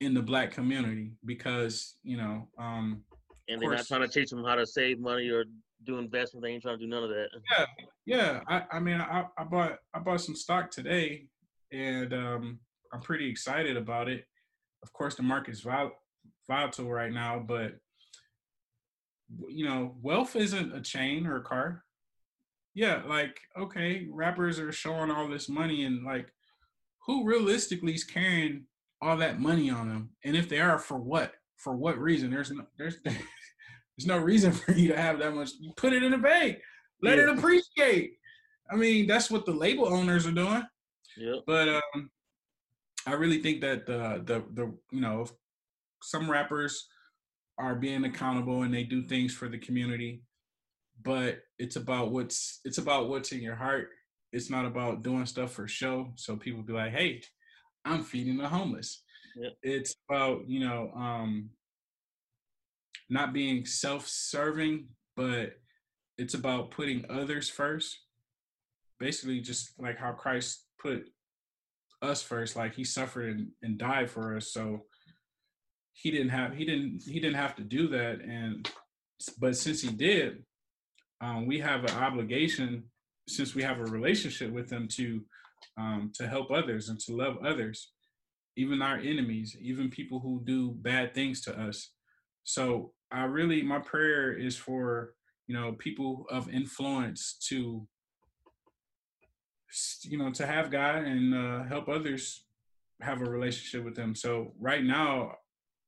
in the black community because you know um And they're not trying to teach them how to save money or do investment. They ain't trying to do none of that. yeah yeah i i mean i i bought i bought some stock today and um i'm pretty excited about it of course the market's vol- volatile right now but you know wealth isn't a chain or a car yeah like okay rappers are showing all this money and like who realistically is carrying all that money on them and if they are for what for what reason there's no there's (laughs) there's no reason (laughs) for you to have that much. You put it in a bank. Let it appreciate. I mean that's what the label owners are doing. Yep. but um i really think that the the the you know some rappers are being accountable and they do things for the community but it's about what's it's about what's in your heart. It's not about doing stuff for show. So people be like hey I'm feeding the homeless. Yep. It's about, you know, um, not being self-serving, but it's about putting others first. Basically, just like how Christ put us first, like he suffered and, and died for us. So he didn't have he didn't he didn't have to do that. And but since he did, um, we have an obligation since we have a relationship with him to um, to help others and to love others, even our enemies, even people who do bad things to us. So I really, my prayer is for you know people of influence to you know to have God and uh, help others have a relationship with Him. So right now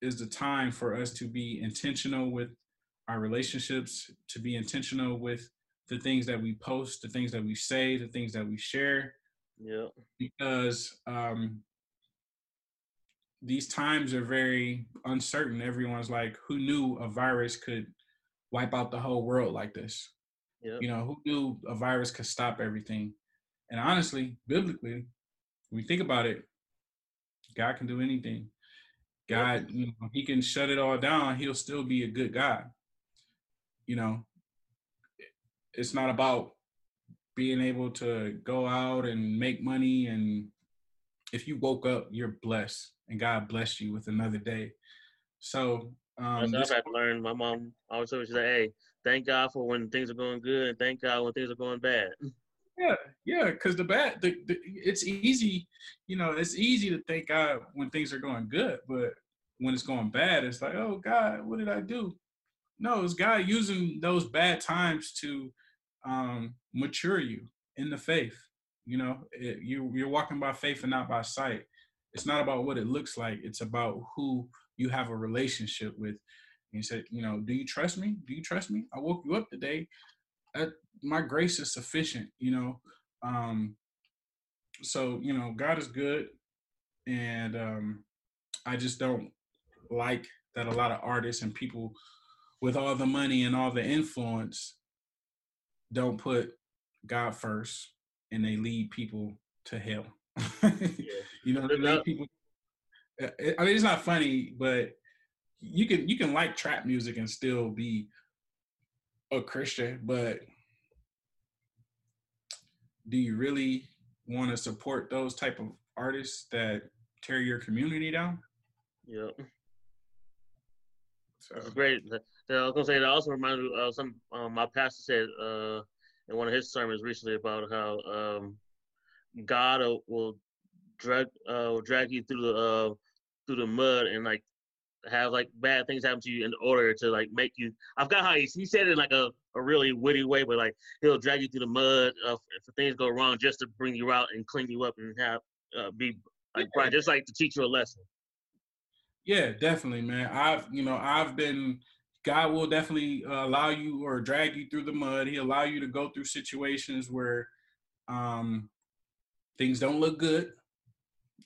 is the time for us to be intentional with our relationships, to be intentional with the things that we post, the things that we say, the things that we share. Yeah. Because um, these times are very uncertain. Everyone's like, who knew a virus could wipe out the whole world like this? Yeah. You know, who knew a virus could stop everything? And honestly, biblically, when we think about it, God can do anything. God, you know, he can shut it all down. He'll still be a good God. You know, it's not about being able to go out and make money and if you woke up you're blessed and god blessed you with another day so um That's what I've had to learn. My mom always told me, hey, thank God for when things are going good and thank God when things are going bad. yeah yeah because the bad the, the, it's easy you know it's easy to thank god when things are going good but when it's going bad it's like oh god what did i do no it's god using those bad times to um mature you in the faith you know it, you you're walking by faith and not by sight. It's not about what it looks like it's about who you have a relationship with. And you said you know do you trust me? Do you trust me? I woke you up today. I, my grace is sufficient you know? Um so you know god is good and um i just don't like that a lot of artists and people with all the money and all the influence don't put god first and they lead people to hell (laughs) you know they lead people uh, i mean it's not funny but you can you can like trap music and still be a christian but do you really want to support those type of artists that tear your community down Yeah. so That's great. Uh, I was gonna say that also reminded me of some um, my pastor said uh, in one of his sermons recently about how um, God will- will drag uh, will drag you through the uh, through the mud and like have like bad things happen to you in order to like make you. I've got how he, he said it in like a, a really witty way, but like he'll drag you through the mud uh, if things go wrong just to bring you out and clean you up and have uh, be like bright, just like to teach you a lesson. Yeah, definitely, man. I've, you know, I've been. God will definitely uh, allow you or drag you through the mud. He'll allow you to go through situations where um, things don't look good,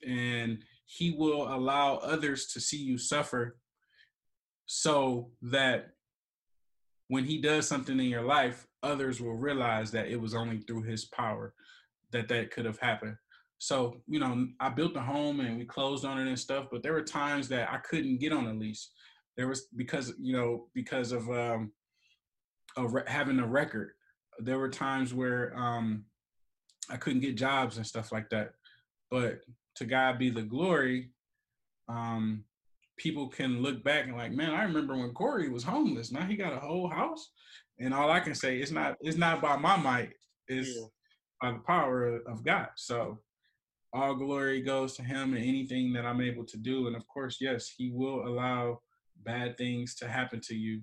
and He will allow others to see you suffer, so that when He does something in your life, others will realize that it was only through His power that that could have happened. So, you know, I built a home and we closed on it and stuff, but there were times that I couldn't get on a lease. There was because, you know, because of um a re- having a record. There were times where um I couldn't get jobs and stuff like that. But to God be the glory. Um people can look back and like, man, I remember when Corey was homeless. Now he got a whole house. And all I can say it's not it's not by my might, it's Yeah. by the power of God. So all glory goes to him and anything that I'm able to do. And of course, yes, he will allow bad things to happen to you.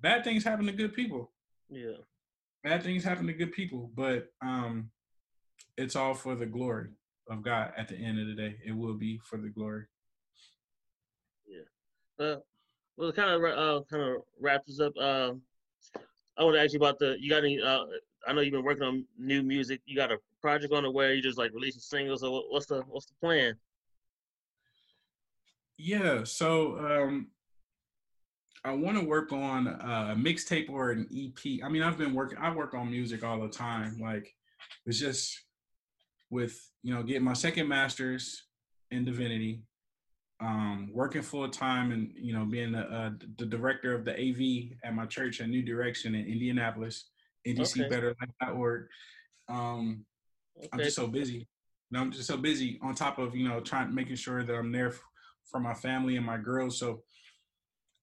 Bad things happen to good people. Yeah. Bad things happen to good people, but um it's all for the glory of God at the end of the day. It will be for the glory. Yeah. Uh, well, kind of uh, kind of wrap this up. Uh, I want to ask you about the. You got any? Uh, I know you've been working on new music. You got a project on the way. You just like releasing singles. So what's the what's the plan? Yeah, so um I want to work on a mixtape or an EP. I mean, I've been working I work on music all the time. Like it's just with, you know, getting my second masters in divinity, um, working full time, and you know, being the, uh, the director of the AV at my church at New Direction in Indianapolis, NDCBetterLife.org. Um, okay. I'm just so busy. Know, I'm just so busy on top of you know trying making sure that I'm there for my family and my girls. So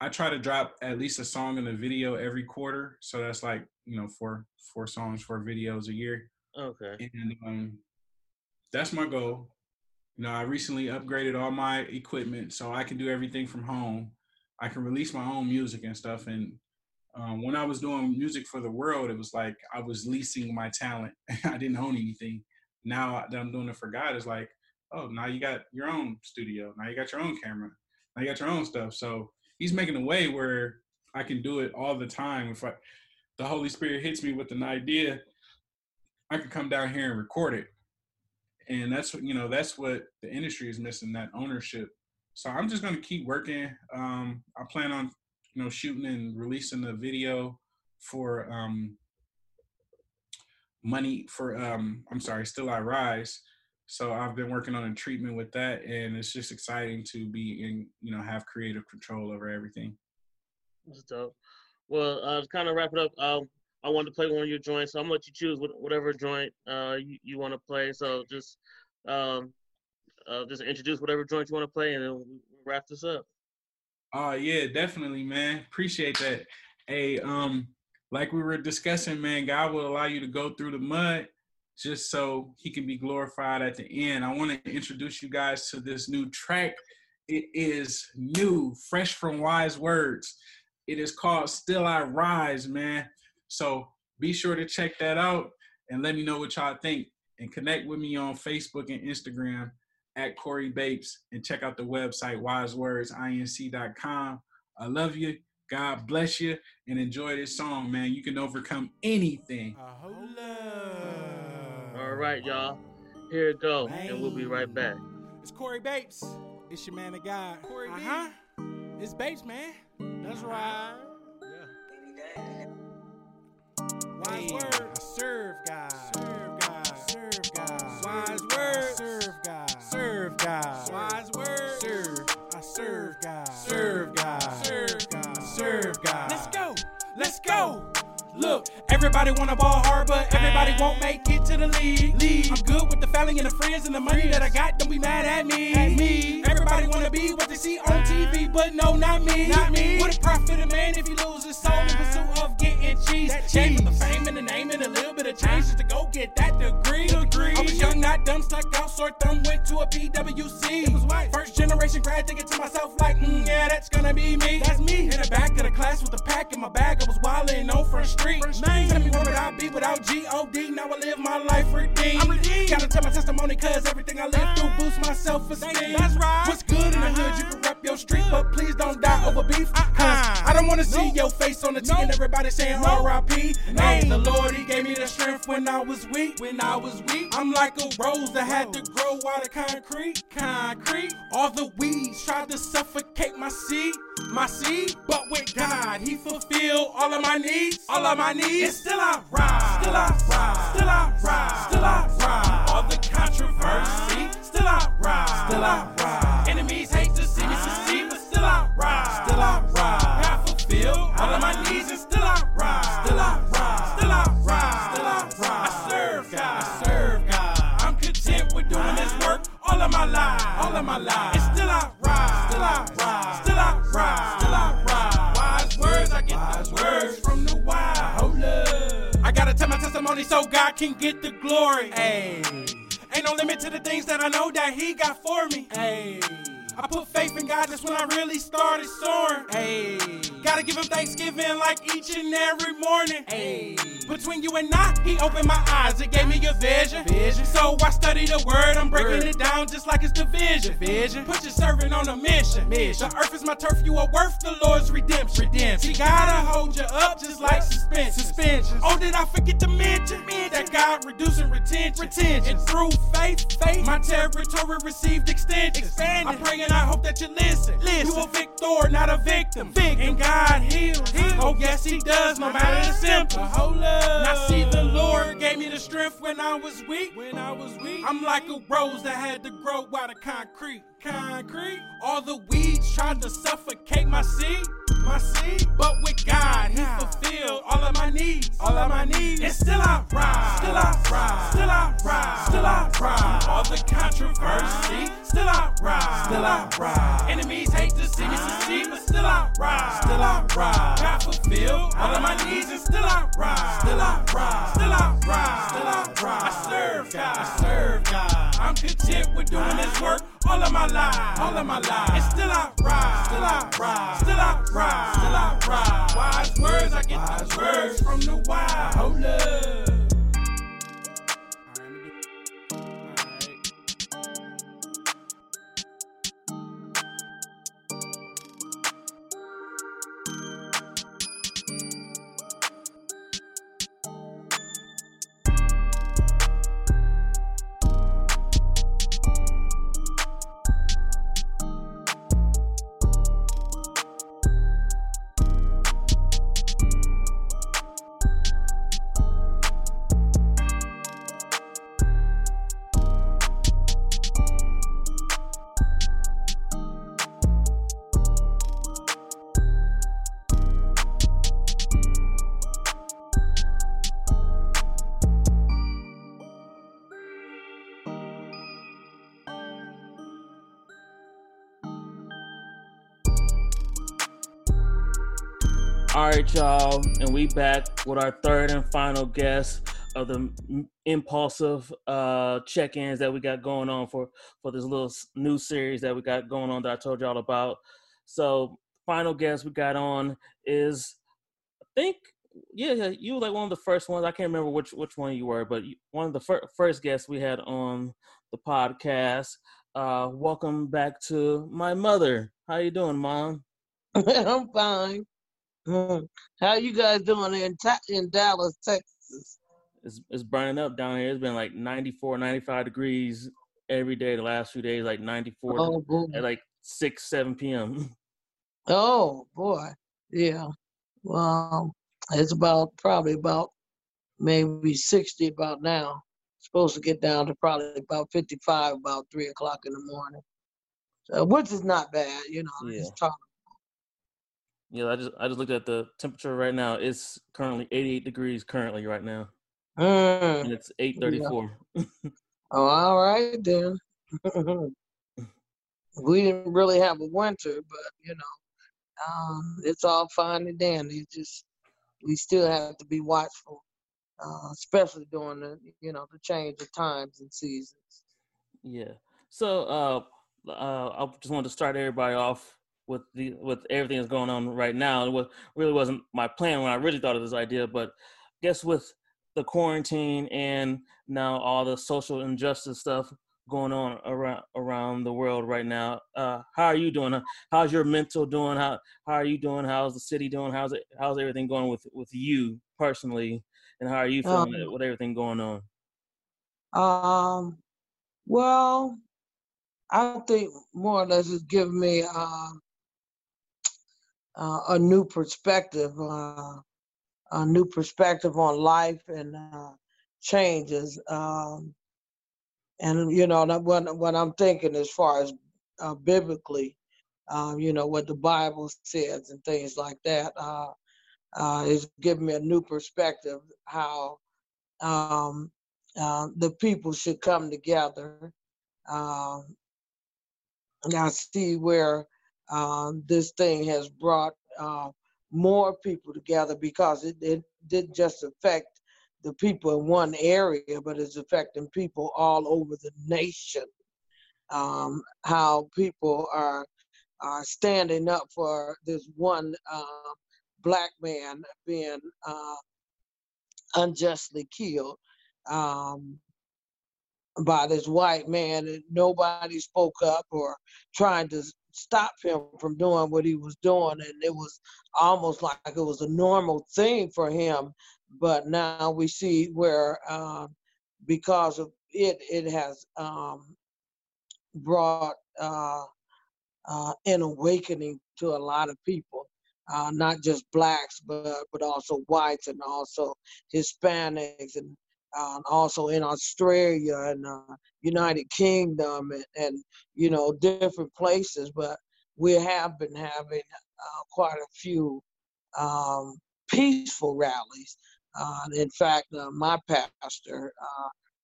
I try to drop at least a song in a video every quarter. So that's like you know four four songs, four videos a year. Okay. And um, that's my goal. You know, I recently upgraded all my equipment so I can do everything from home. I can release my own music and stuff. And um, when I was doing music for the world, it was like I was leasing my talent. (laughs) I didn't own anything. Now that I'm doing it for God, it's like, oh, now you got your own studio. Now you got your own camera. Now you got your own stuff. So He's making a way where I can do it all the time. If I, the Holy Spirit hits me with an idea, I can come down here and record it. And that's what you know. That's what the industry is missing that ownership. So I'm just gonna keep working. Um, I plan on you know shooting and releasing a video for um, money for um, I'm sorry, Still I Rise. So I've been working on a treatment with that, and it's just exciting to be in you know have creative control over everything. That's dope. Well, uh, to kind of wrap it up, um, I wanted to play one of your joints, so I'm gonna let you choose whatever joint uh, you, you want to play. So just um, uh, just introduce whatever joint you want to play, and then we'll wrap this up. Oh uh, yeah, definitely, man. Appreciate that. Hey, um, like we were discussing, man, God will allow you to go through the mud just so He can be glorified at the end. I want to introduce you guys to this new track. It is new, fresh from Wise Words. It is called Still I Rise, man. So be sure to check that out and let me know what y'all think. And connect with me on Facebook and Instagram at Corey Bates and check out the website wisewordsinc.com. I love you. God bless you and enjoy this song, man. You can overcome anything. All right, y'all. Here it go, and we'll be right back. It's Corey Bates. It's your man of God. Corey uh-huh. It's Bates, man. That's right. Yeah. Wise hey, word. I serve God. Serve God. Serve God. Wise word. Serve God. Serve God. Wise word. Serve. I serve God. Serve God. Serve God. Serve God. Let's go. Let's go. Look, everybody wanna ball hard, but everybody won't make it to the league. league. I'm good with the family and the friends and the money that I got. Don't be mad at me. At me. Everybody wanna be what they see on TV, but no, not me. Not me. What a profit a man if he loses soul in pursuit of cheese. That cheese. the fame and the name and a little bit of change just to go get that degree. degree. I was young, not dumb, stuck out, short thumb, went to a PWI. It was white. First generation grad, thinking to myself like, mm, yeah, that's gonna be me. That's me. In the back of the class with a pack in my bag, I was wildin' on front street street. Tell me where would I be without G-O-D? Now I live my life redeemed. I'm redeemed. Gotta tell my testimony, cause everything I live through boosts my self-esteem. That's right. What's good in the hood? You can rep your street, but please don't die over beef. Cause uh-uh. I don't wanna see your face on the T and everybody saying R.I.P. Hey, the Lord, He gave me the strength when I was weak. When I was weak, I'm like a rose that had to grow out of concrete. Concrete. All the weeds tried to suffocate my seed, my seed. But with God, He fulfilled all of my needs. All of my needs. And still I rise. Still I rise. Still I rise. Still I rise. All the glory. Hey, ain't no limit to the things that I know that He got for me. Hey. I put faith in God that's when I really started soaring. Hey, gotta give him thanksgiving like each and every morning. Hey, between you and I, he opened my eyes. It gave me a vision. Vision. So I study the word. I'm breaking word. it down just like it's division. Vision. Put your servant on a mission. Mission. The earth is my turf. You are worth the Lord's redemption. Redemption. He gotta hold you up just like suspension. Suspension. Oh, did I forget to mention, mention that God reducing retention? Retention. And through faith, faith, my territory received extension. Expanding. I pray and I hope that you listen. listen. You a victor, not a victim. victim. And God heals. heals. Oh, yes, He does, no matter the symptoms. Hold up. Now, see, the Lord gave me the strength when I was weak. When I was weak. I'm like a rose that had to grow out of concrete. Concrete. All the weeds tried to suffocate my seed my seed. But with God, He fulfilled all of my needs. All of my needs. And still I rise. Still I rise. Still I rise. Still I rise. All the controversy. Still I rise. Still I rise. Enemies hate to see me succeed, but still I rise. Still I rise. God fulfilled all of my needs, and still I rise. Still I rise. Still I rise. Still I rise. I serve God. I serve God. I'm content with doing this work all of my life, all of my life. And still I rise, still I rise, still I rise, still I rise. Wise words, I get Wise words from the wild. Hold up. Right, y'all, and we back with our third and final guest of the impulsive uh, check-ins that we got going on for for this little new series that we got going on that I told y'all about. So, final guest we got on is, I think, yeah, you were like one of the first ones. I can't remember which which one you were, but one of the fir- first guests we had on the podcast. Uh, welcome back to my mother. How you doing, mom? (laughs) I'm fine. Mm. How you guys doing in in Dallas, Texas? It's it's burning up down here. It's been like 94, 95 degrees every day the last few days, like 94 oh, at like 6, 7 p.m. (laughs) Oh boy. Yeah. Well, it's about probably about maybe 60 about now. supposed to get down to probably about 55 about 3 o'clock in the morning. So, which is not bad, you know. Yeah. It's yeah, I just I just looked at the temperature right now. It's currently 88 degrees currently right now. Mm. And it's 8:34. Yeah. (laughs) oh, all right then. (laughs) we didn't really have a winter, but you know, um, it's all fine and dandy. Just we still have to be watchful, uh, especially during the you know the change of times and seasons. Yeah. So uh, uh, I just wanted to start everybody off with the with everything that's going on right now. It was, really wasn't my plan when I really thought of this idea, but I guess with the quarantine and now all the social injustice stuff going on around around the world right now. Uh, how are you doing? How's your mental doing? How how are you doing? How's the city doing? How's it how's everything going with with you personally? And how are you feeling um, with everything going on? Um, well, I think more or less it's given me um, uh, a new perspective, uh, a new perspective on life and uh, changes. Um, and you know what what I'm thinking as far as uh, biblically, um, you know what the Bible says and things like that uh, uh, is giving me a new perspective how um, the people should come together. Um, and I see where um, this thing has brought uh, more people together because it, it didn't just affect the people in one area, but it's affecting people all over the nation. Um, how people are are standing up for this one uh, black man being uh, unjustly killed um, by this white man, and nobody spoke up or trying to stop him from doing what he was doing and it was almost like it was a normal thing for him. But now we see where um, because of it it has um, brought uh, uh, an awakening to a lot of people, uh, not just blacks, but but also whites and also Hispanics and uh, also in Australia and uh, United Kingdom and, and, you know different places. But we have been having uh, quite a few um, peaceful rallies. Uh, in fact, uh, my pastor,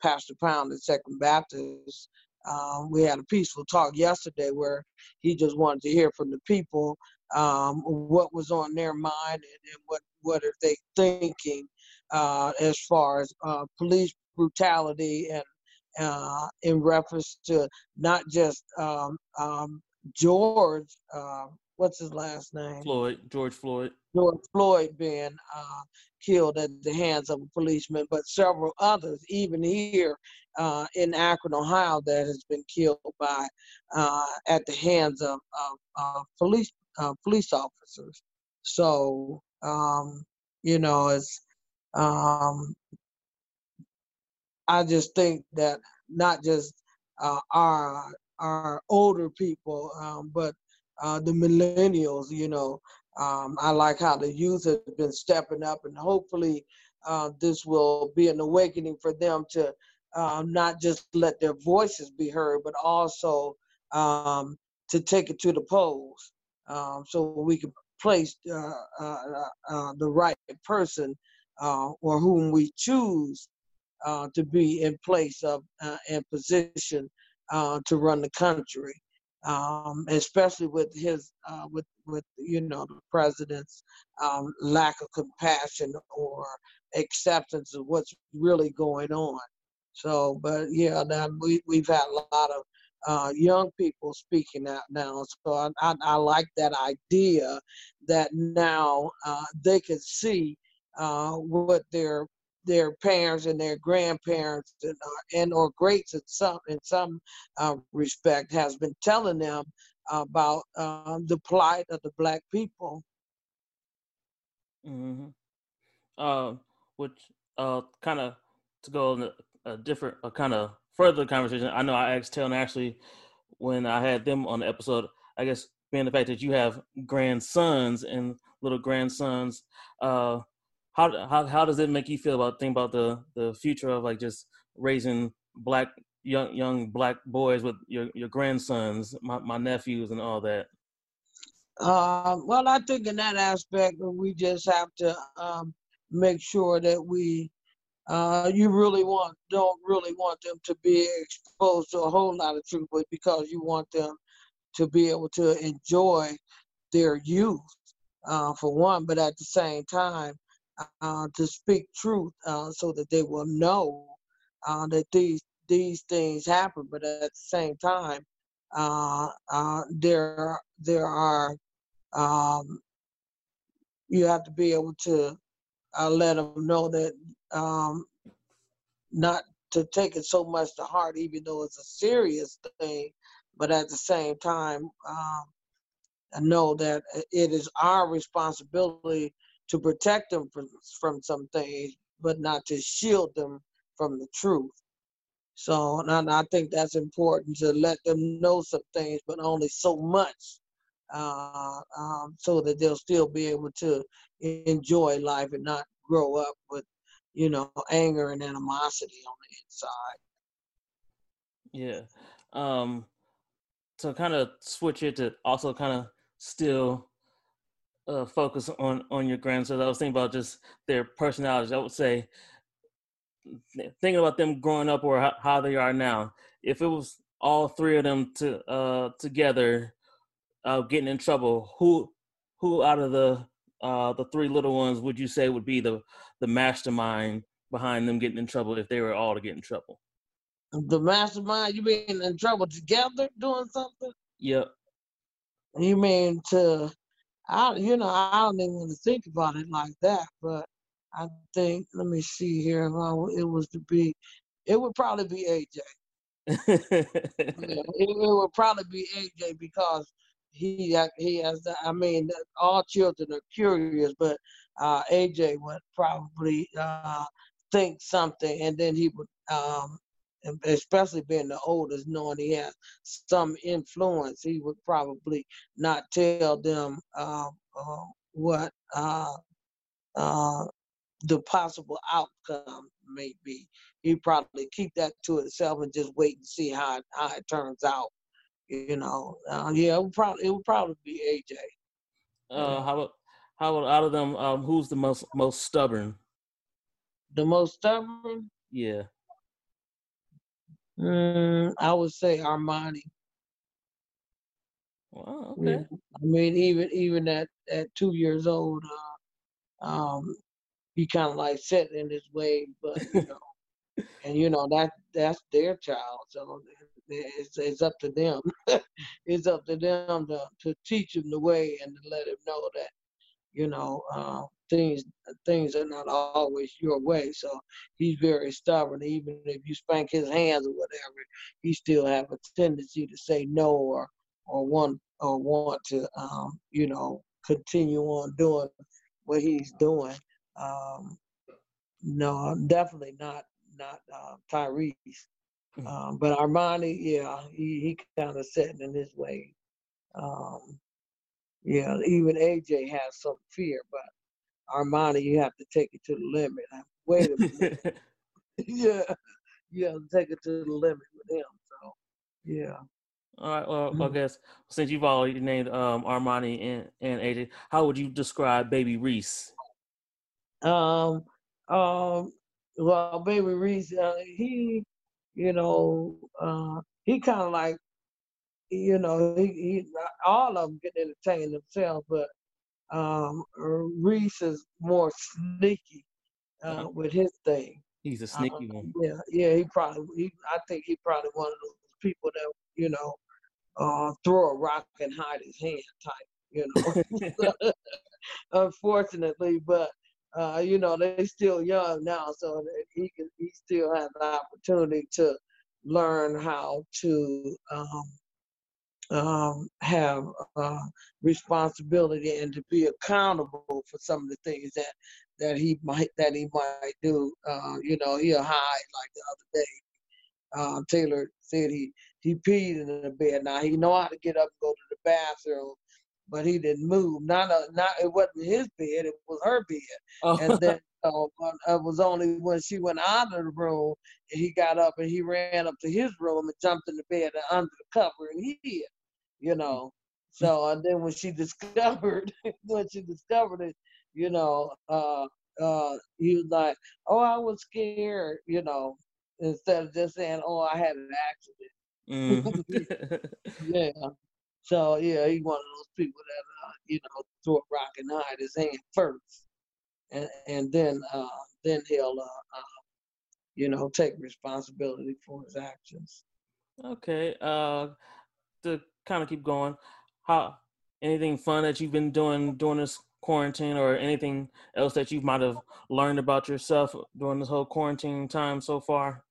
Pastor Pound at Second Baptist, um, we had a peaceful talk yesterday where he just wanted to hear from the people um, what was on their mind and, and, what what are they thinking uh, as far as uh, police brutality and uh, in reference to not just um, um George, uh, what's his last name? Floyd, George Floyd. George Floyd being uh, killed at the hands of a policeman, but several others, even here uh, in Akron, Ohio, that has been killed by uh, at the hands of, of police uh, police officers. So um, you know, it's um, I just think that not just uh, our our older people, um, but uh, the millennials, you know, um, I like how the youth have been stepping up, and hopefully, uh, this will be an awakening for them to uh, not just let their voices be heard, but also um, to take it to the polls, um, so we can place uh, uh, the right person or whom we choose to be in place of and position to run the country um, especially with his uh, with with you know the president's um, lack of compassion or acceptance of what's really going on. So, but yeah, now we we've had a lot of uh, young people speaking out now. So I, I, I like that idea that now uh, they can see uh, what their their parents and their grandparents and, uh, and or greats in some in some uh, respect has been telling them about uh, the plight of the black people. Mm-hmm. Uh, which uh, kind of to go in a, different, a kind of further conversation. I know I asked Taylor actually when I had them on the episode. I guess being the fact that you have grandsons and little grandsons, uh, how how how does it make you feel about think about the the future of like just raising black young young black boys with your your grandsons, my my nephews, and all that? Uh, well, I think in that aspect, we just have to um, make sure that we, uh, you really want, don't really want them to be exposed to a whole lot of truth, but because you want them to be able to enjoy their youth, uh, for one, but at the same time, uh, to speak truth uh, so that they will know uh, that these these things happen. But at the same time, uh, uh, there there are um, you have to be able to uh, let them know that um, not to take it so much to heart, even though it's a serious thing. But at the same time, um, know that it is our responsibility to protect them from, from some things, but not to shield them from the truth. So, and I think that's important to let them know some things, but only so much, uh, um, so that they'll still be able to enjoy life and not grow up with, you know, anger and animosity on the inside. Yeah. Um, to kind of switch it to also kind of still uh, focus on on your grandsons. I was thinking about just their personalities. I would say thinking about them growing up or how, how they are now. If it was all three of them to uh, together uh, getting in trouble, who who out of the uh, the three little ones would you say would be the the mastermind behind them getting in trouble if they were all to get in trouble? The mastermind, you mean in trouble together doing something? Yep. You mean to I, you know, I don't even want to think about it like that. But I think, let me see here. If I, it was to be, it would probably be AJ. (laughs) yeah, it, it, would probably be AJ because he he has. I mean, all children are curious, but uh, AJ would probably uh, think something, and then he would um, especially being the oldest, knowing he has some influence, he would probably not tell them uh, uh, what uh, uh, the possible outcome may be. He probably keep that to himself and just wait and see how it, how it turns out. You know, uh, yeah, it would probably it would probably be AJ. Uh, how about how about out of them? Um, who's the most most stubborn? The most stubborn? Yeah. Mm, I would say Armani. Wow. Okay. Yeah. I mean, even even at at two years old, uh, um, he kind of like set in his way, but you know, (laughs) and you know that that's their child, so it's it's up to them. (laughs) it's up to them to to teach him the way and to let him know that you know uh, things things are not always your way. So he's very stubborn. Even if you spank his hands or whatever, he still have a tendency to say no or or want or want to um, you know continue on doing what he's doing. Um, no, definitely not not uh, Tyrese. Hmm. Um, but Armani, yeah, he, he kind of setting in his way. Um, yeah, even AJ has some fear, but Armani, you have to take it to the limit. Wait a minute. (laughs) (laughs) yeah, you have to take it to the limit with him. So, yeah. All right. Well, mm-hmm. I guess since you've already named um, Armani and, and AJ, how would you describe Baby Reese? Um, um, well, Baby Reese, uh, he, you know, uh, he kind of like, you know, he, he all of them can entertain themselves, but um, Reese is more sneaky uh, with his thing. He's a sneaky uh, one. Yeah, yeah. He probably, he, I think he probably one of those people that you know, uh, throw a rock and hide his hand type. You know, (laughs) (laughs) unfortunately, but uh, you know they're still young now, so he can he still has the opportunity to learn how to um, um, have uh, responsibility and to be accountable for some of the things that that he might that he might do. Uh, you know, he'll hide like the other day. Uh, Taylor said he he peed in the bed. Now he know how to get up and go to the bathroom, but he didn't move. Not a, not it wasn't his bed. It was her bed. Oh. And then (laughs) uh, it was only when she went out of the room and he got up and he ran up to his room and jumped in the bed and under the cover and he hid you know. So and then when she (laughs) discovered when she discovered it, you know, uh uh he was like, Oh, I was scared, you know, instead of just saying, Oh, I had an accident. Mm-hmm. (laughs) (laughs) yeah. So yeah, he's one of those people that uh, you know, throw a rock and hide his hand first. And and then uh then he'll uh, uh you know, take responsibility for his actions. Okay. Uh to kind of keep going, how anything fun that you've been doing during this quarantine, or anything else that you might have learned about yourself during this whole quarantine time so far?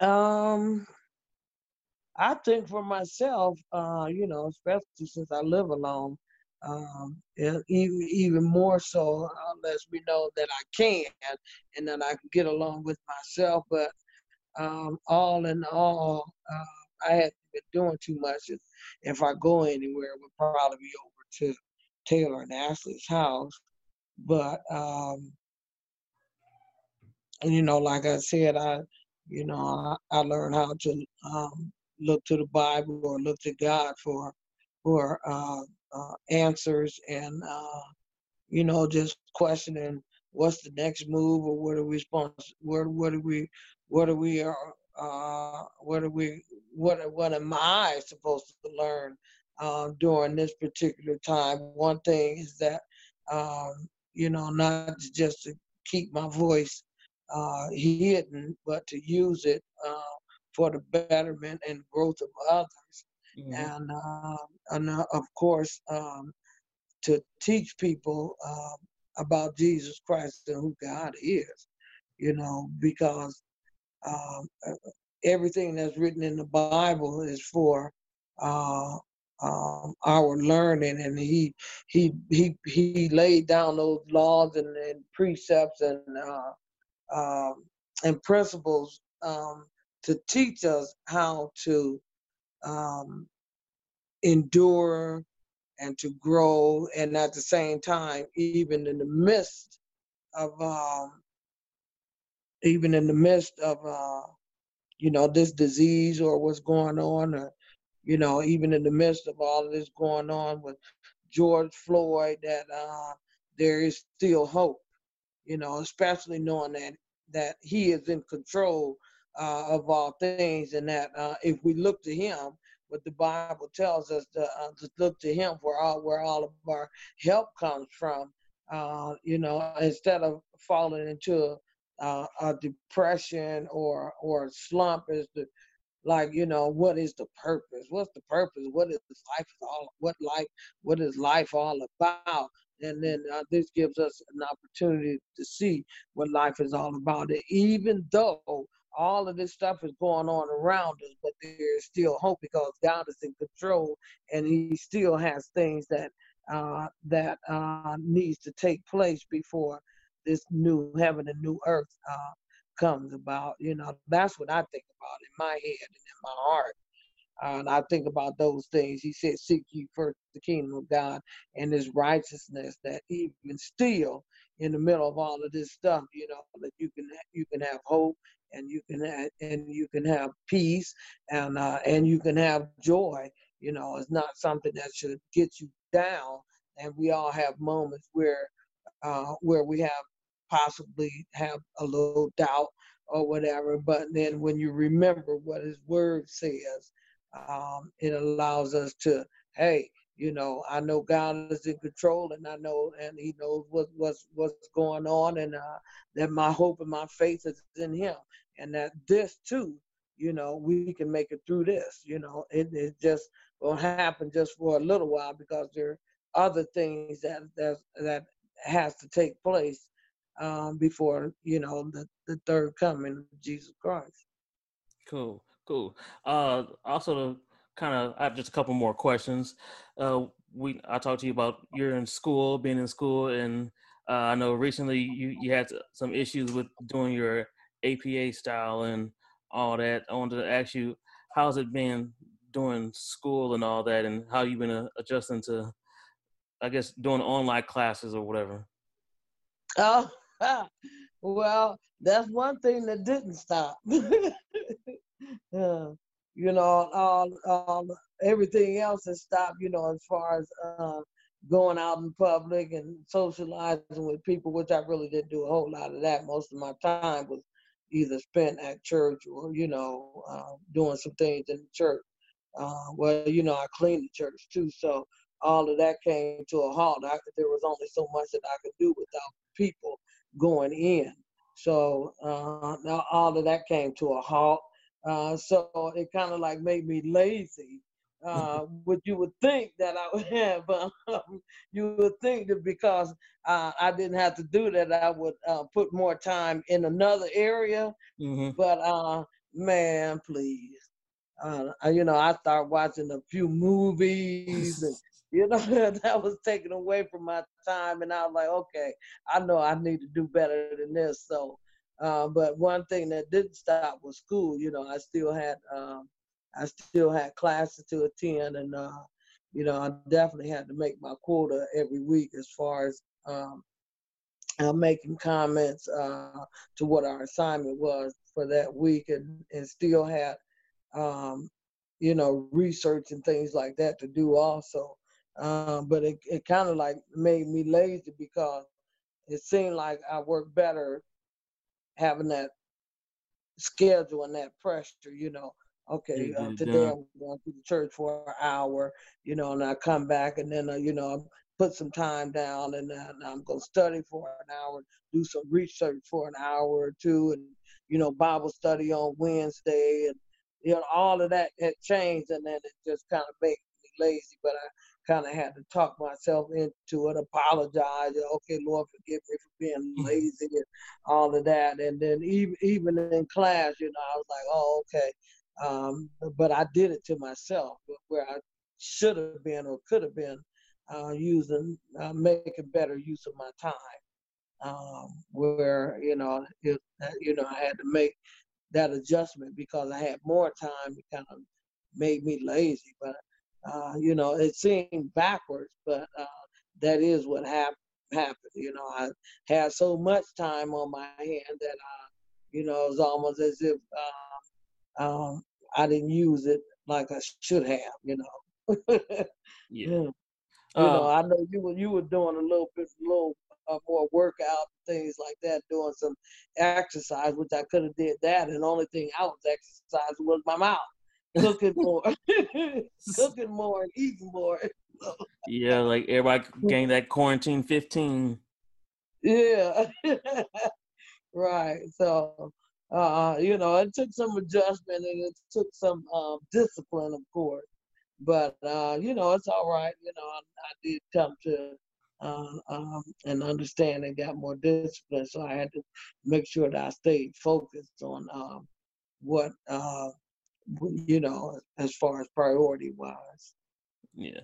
Um, I think for myself, uh, you know, especially since I live alone, um, even, even more so, unless we know that I can and that I can get along with myself. But um, all in all, uh, I had been doing too much. If I go anywhere, it would probably be over to Taylor and Ashley's house. But um, and you know, like I said, I you know I, I learned how to um, look to the Bible or look to God for for uh, uh, answers and uh, you know just questioning what's the next move or what are we supposed what what are we what are we uh, what are we what what am I supposed to learn um, during this particular time? One thing is that um, you know not just to keep my voice uh, hidden, but to use it uh, for the betterment and growth of others, mm-hmm. and um, and uh, of course um, to teach people um, about Jesus Christ and who God is. You know, because um, everything that's written in the Bible is for uh, um, our learning, and he he he he laid down those laws and, and precepts and uh, um, and principles um, to teach us how to um, endure and to grow, and at the same time, even in the midst of um, even in the midst of uh, you know this disease or what's going on, or you know even in the midst of all of this going on with George Floyd, that uh, there is still hope. You know, especially knowing that that He is in control uh, of all things, and that uh, if we look to Him, what the Bible tells us to, uh, to look to Him for all where all of our help comes from. Uh, you know, instead of falling into uh, a depression or or slump, is the like you know what is the purpose? What's the purpose? What is life all? What life? What is life all about? And then uh, this gives us an opportunity to see what life is all about. Even though all of this stuff is going on around us, but there is still hope because God is in control, and He still has things that uh, that uh, needs to take place before this new heaven and new earth uh, comes about. You know, that's what I think about in my head and in my heart. Uh, and I think about those things. He said, "Seek ye first the kingdom of God and His righteousness." That even still, in the middle of all of this stuff, you know, that you can you can have hope and you can have, and you can have peace and uh, and you can have joy. You know, it's not something that should get you down. And we all have moments where uh, where we have possibly have a little doubt or whatever. But then when you remember what His Word says, um, it allows us to, hey, you know, I know God is in control, and I know, and He knows what what's what's going on, and uh, that my hope and my faith is in Him, and that this too, you know, we can make it through this. You know, it, it just will happen just for a little while because there are other things that that that has to take place um, before you know the the third coming of Jesus Christ. Cool, cool. Uh, also, to kind of, I have just a couple more questions. Uh, we I talked to you about you're in school, being in school, and uh, I know recently you you had some issues with doing your APA style and all that. I wanted to ask you, how's it been doing school and all that, and how you've been uh, adjusting to, I guess, doing online classes or whatever. Oh, (laughs) well, that's one thing that didn't stop. yeah. (laughs) You know, all, all, everything else has stopped, you know, as far as uh, going out in public and socializing with people, which I really didn't do a whole lot of that. Most of my time was either spent at church or, you know, uh, doing some things in the church. Uh, well, you know, I cleaned the church too. So all of that came to a halt. I, there was only so much that I could do without people going in. So uh, all of that came to a halt. Uh, so it kind of like made me lazy. Uh, (laughs) what you would think that I would (laughs) have, um, you would think that because uh, I didn't have to do that, I would uh, put more time in another area. Mm-hmm. But uh, man, please, you know, I start watching a few movies (laughs) and you know, (laughs) that was taken away from my time. And I was like, okay, I know I need to do better than this. So, uh, but one thing that didn't stop was school. You know, I still had, um, I still had classes to attend, and uh, you know, I definitely had to make my quota every week as far as um, uh, making comments uh, to what our assignment was for that week, and and still had, um, you know, research and things like that to do also. Um, but it, it kind of like made me lazy because it seemed like I worked better having that schedule and that pressure, you know. Okay, uh, today I'm going to the church for an hour, you know, and I come back and then, uh, you know, I put some time down and then I'm going to study for an hour, do some research for an hour or two, and, you know, Bible study on Wednesday. And, you know, all of that had changed and then it just kind of made me lazy. But I, kind of had to talk myself into it, apologize. Okay, Lord, forgive me for being mm. lazy and all of that. And then even even in class, you know, I was like, oh, okay. Um, but I did it to myself, where I should have been or could have been uh, using, uh, making better use of my time. Um, where you know, it, you know, I had to make that adjustment because I had more time. It kind of made me lazy, but uh, you know, it seemed backwards, but uh, that is what happened. Happened, you know. I had so much time on my hand that, I, you know, it was almost as if um, um, I didn't use it like I should have, you know. (laughs) Yeah. You know, Uh, I know you were you were doing a little bit, little uh, more workout things like that, doing some exercise, which I could have did that, and the only thing I was exercising was my mouth, cooking (laughs) more, (laughs) cooking more, and eating more. yeah, like everybody (laughs) gained that quarantine 15. Yeah, right. So, uh, you know, it took some adjustment and it took some um, discipline, of course. But uh, you know, it's all right. You know, I, I did come to uh, um, an understanding, got more discipline, so I had to make sure that I stayed focused on um, what uh, you know, as far as priority wise. Yeah.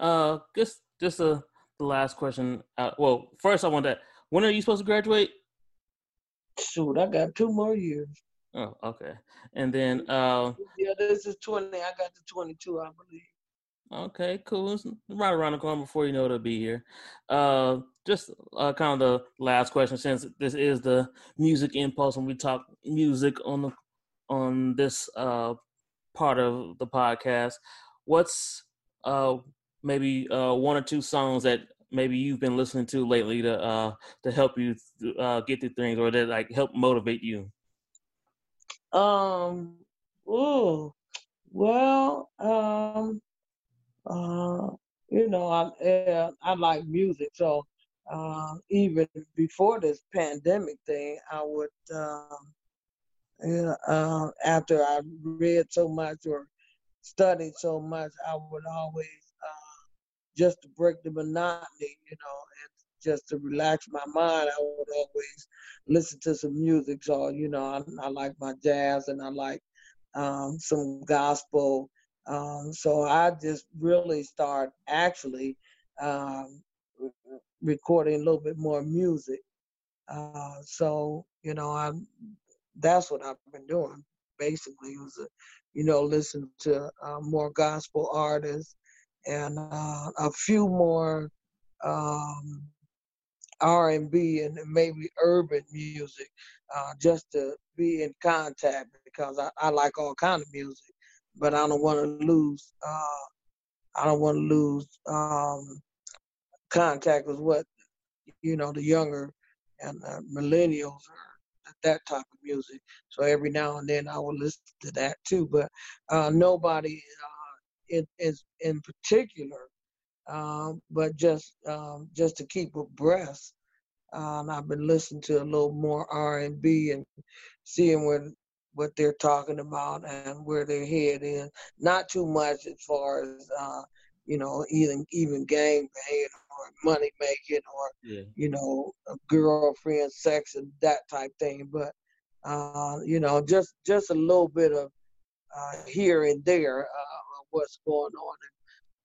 Uh, just just a the last question. Uh, well, first I want that. When are you supposed to graduate? Shoot, I got two more years. Oh, okay. And then, uh, Yeah, this is twenty. I got to twenty-two, I believe. okay, cool. It's right around the corner before you know it'll be here. Uh, just uh, kind of the last question, since this is the music impulse, when we talk music on the on this uh part of the podcast. What's uh maybe uh one or two songs that maybe you've been listening to lately to uh to help you th- uh get through things or that like help motivate you? Um, oh, well, um, uh, you know, I uh, I like music, so uh, even before this pandemic thing, I would, uh, after I read so much or studied so much, I would always uh, just to break the monotony, you know, and just to relax my mind, I would always listen to some music. So, you know, I, I like my jazz and I like um, some gospel. Um, so I just really start actually um, recording a little bit more music. Uh, so, you know, I'm, that's what I've been doing basically was, uh, you know, listen to uh, more gospel artists and uh, a few more um, R&B and maybe urban music, uh, just to be in contact because I, I like all kind of music, but I don't want to lose. Uh, I don't want to lose um, contact with what you know the younger and uh, millennials that type of music. So every now and then I will listen to that too, but uh, nobody uh, in, in in particular um, but just um, just to keep abreast. Um, I've been listening to a little more R and B and seeing what what they're talking about and where their head is. Not too much as far as uh, you know, even even gang or money making or Yeah. you know, a girlfriend, sex and that type thing. But uh, you know, just just a little bit of uh, here and there uh, of what's going on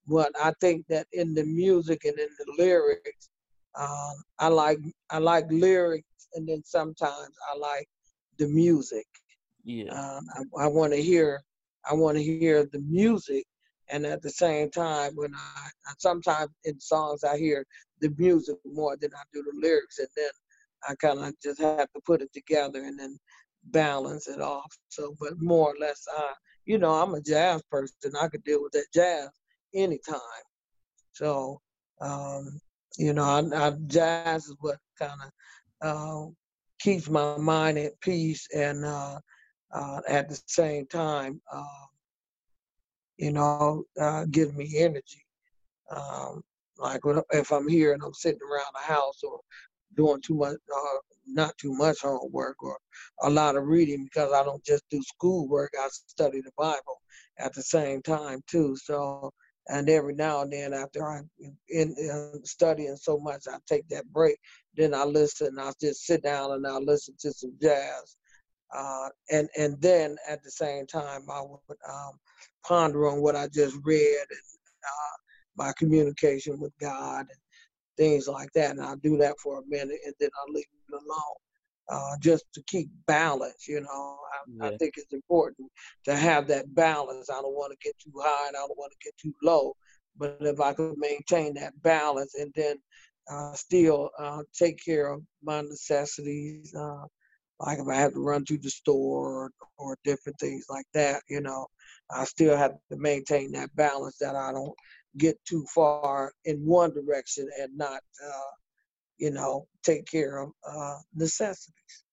but I think that in the music and in the lyrics, um, I like I like lyrics, and then sometimes I like the music. Yeah. Um, I, I want to hear I want to hear the music, and at the same time, when I sometimes in songs I hear the music more than I do the lyrics, and then I kind of just have to put it together and then balance it off. So, but more or less, I you know I'm a jazz person. I could deal with that jazz anytime. So, um, you know, I, I, jazz is what kind of uh, keeps my mind at peace and uh, uh, at the same time, uh, you know, uh, gives me energy. Um, like when, if I'm here and I'm sitting around the house or doing too much, uh, not too much homework or a lot of reading because I don't just do schoolwork. I study the Bible at the same time too. So and every now and then after I'm in, in studying so much, I take that break. Then I listen. I just sit down and I listen to some jazz, uh, and and then at the same time I would um, ponder on what I just read and uh, my communication with God and things like that. And I'll do that for a minute, and then I'll leave it alone. uh, just to keep balance. You know, I, yeah. I, think it's important to have that balance. I don't want to get too high and I don't want to get too low. But if I could maintain that balance and then uh, still uh, take care of my necessities, uh, like if I have to run to the store or, or different things like that, you know, I still have to maintain that balance that I don't get too far in one direction and not uh, you know, take care of uh, necessities.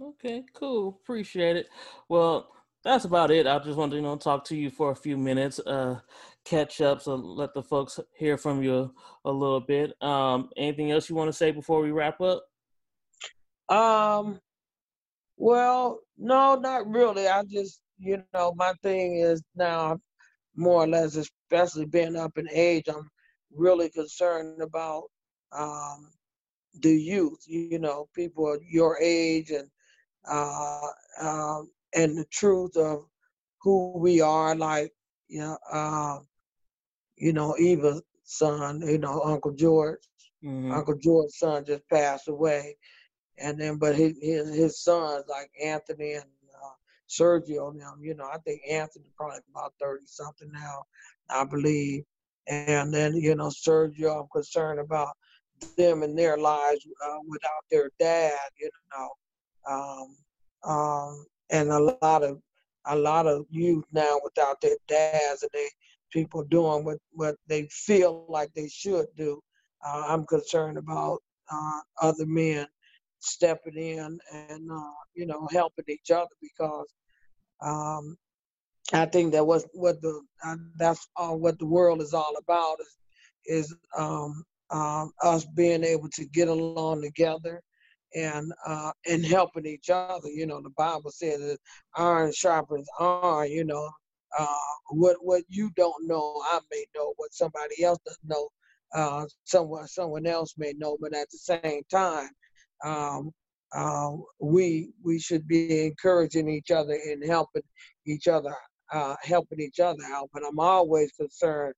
Okay, cool. Appreciate it. Well, that's about it. I just wanted to, you know, talk to you for a few minutes, uh, catch up, so let the folks hear from you a little bit. Um, anything else you want to say before we wrap up? Um, well, no, not really. I just, you know, my thing is now more or less, especially being up in age, I'm really concerned about um, the youth, you know, people your age and uh, um, and the truth of who we are, like you know, uh, you know, Eva's son, you know, Uncle George. Mm-hmm. Uncle George's son just passed away, and then but his his, sons like Anthony and uh, Sergio now, you know, I think Anthony probably about thirty something now, I believe, and then you know Sergio, I'm concerned about them and their lives uh, without their dad, you know. Um, um, and a lot of a lot of youth now without their dads and they people doing what, what they feel like they should do. Uh, I'm concerned about uh, other men stepping in and uh, you know helping each other because um, I think that was what the uh, that's what the world is all about is is um, um, us being able to get along together and uh, and helping each other. You know, the Bible says that iron sharpens iron. You know, uh, what what you don't know, I may know. What somebody else doesn't know, uh, someone someone else may know. But at the same time, um, uh, we we should be encouraging each other and helping each other, uh, helping each other out. But I'm always concerned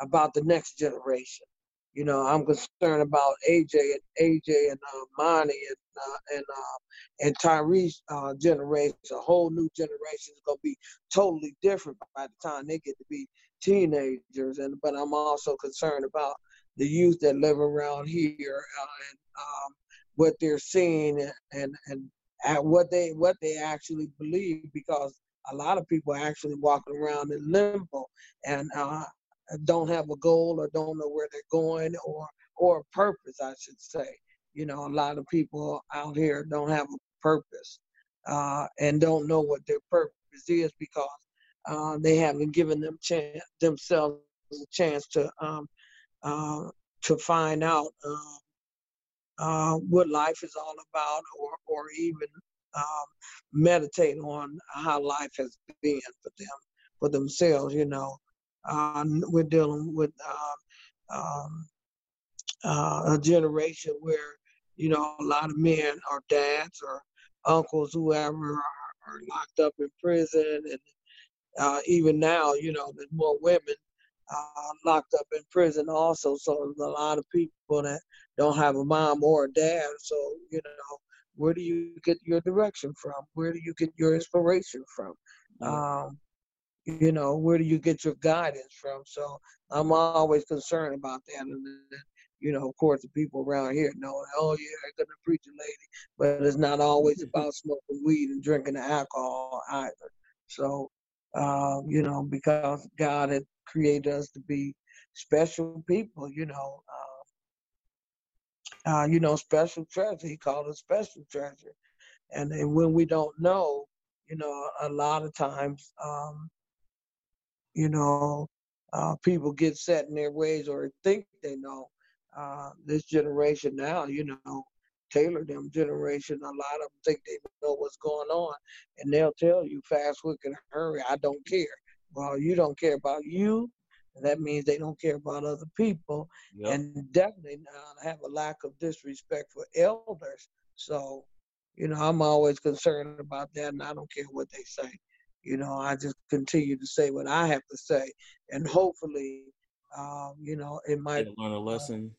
about the next generation. You know, I'm concerned about AJ and AJ and uh, Monty and uh, and uh, and Tyrese uh, generation. A whole new generation is gonna be totally different by the time they get to be teenagers. And but I'm also concerned about the youth that live around here uh, and um, what they're seeing and and at what they what they actually believe because a lot of people are actually walking around in limbo and uh, don't have a goal or don't know where they're going or or a purpose, I should say. You know, a lot of people out here don't have a purpose uh, and don't know what their purpose is because uh, they haven't given them chance themselves a chance to um, uh, to find out um, uh, what life is all about, or or even um, meditate on how life has been for them for themselves. You know, uh, we're dealing with uh, um, uh, a generation where you know a lot of men or dads or uncles, whoever, are, are locked up in prison, and uh, even now, you know, there's more women uh, locked up in prison also. So there's a lot of people that don't have a mom or a dad. So you know, where do you get your direction from? Where do you get your inspiration from? Um, you know, where do you get your guidance from? So I'm always concerned about that. And then, you know, of course, the people around here know, oh yeah, I'm gonna preach a lady, but it's not always (laughs) about smoking weed and drinking alcohol either. So, um, you know, because God had created us to be special people, you know, uh, uh, you know, special treasure. He called us special treasure, and, and when we don't know, you know, a lot of times. Um, you know, uh, people get set in their ways or think they know. Uh, this generation now, you know, Taylor them generation, a lot of them think they know what's going on, and they'll tell you fast, quick, and hurry. I don't care. Well, you don't care about you. That means they don't care about other people, yep. and definitely uh, have a lack of disrespect for elders. So, you know, I'm always concerned about that, and I don't care what they say. You know, I just continue to say what I have to say, and hopefully, um, you know, it might learn a lesson.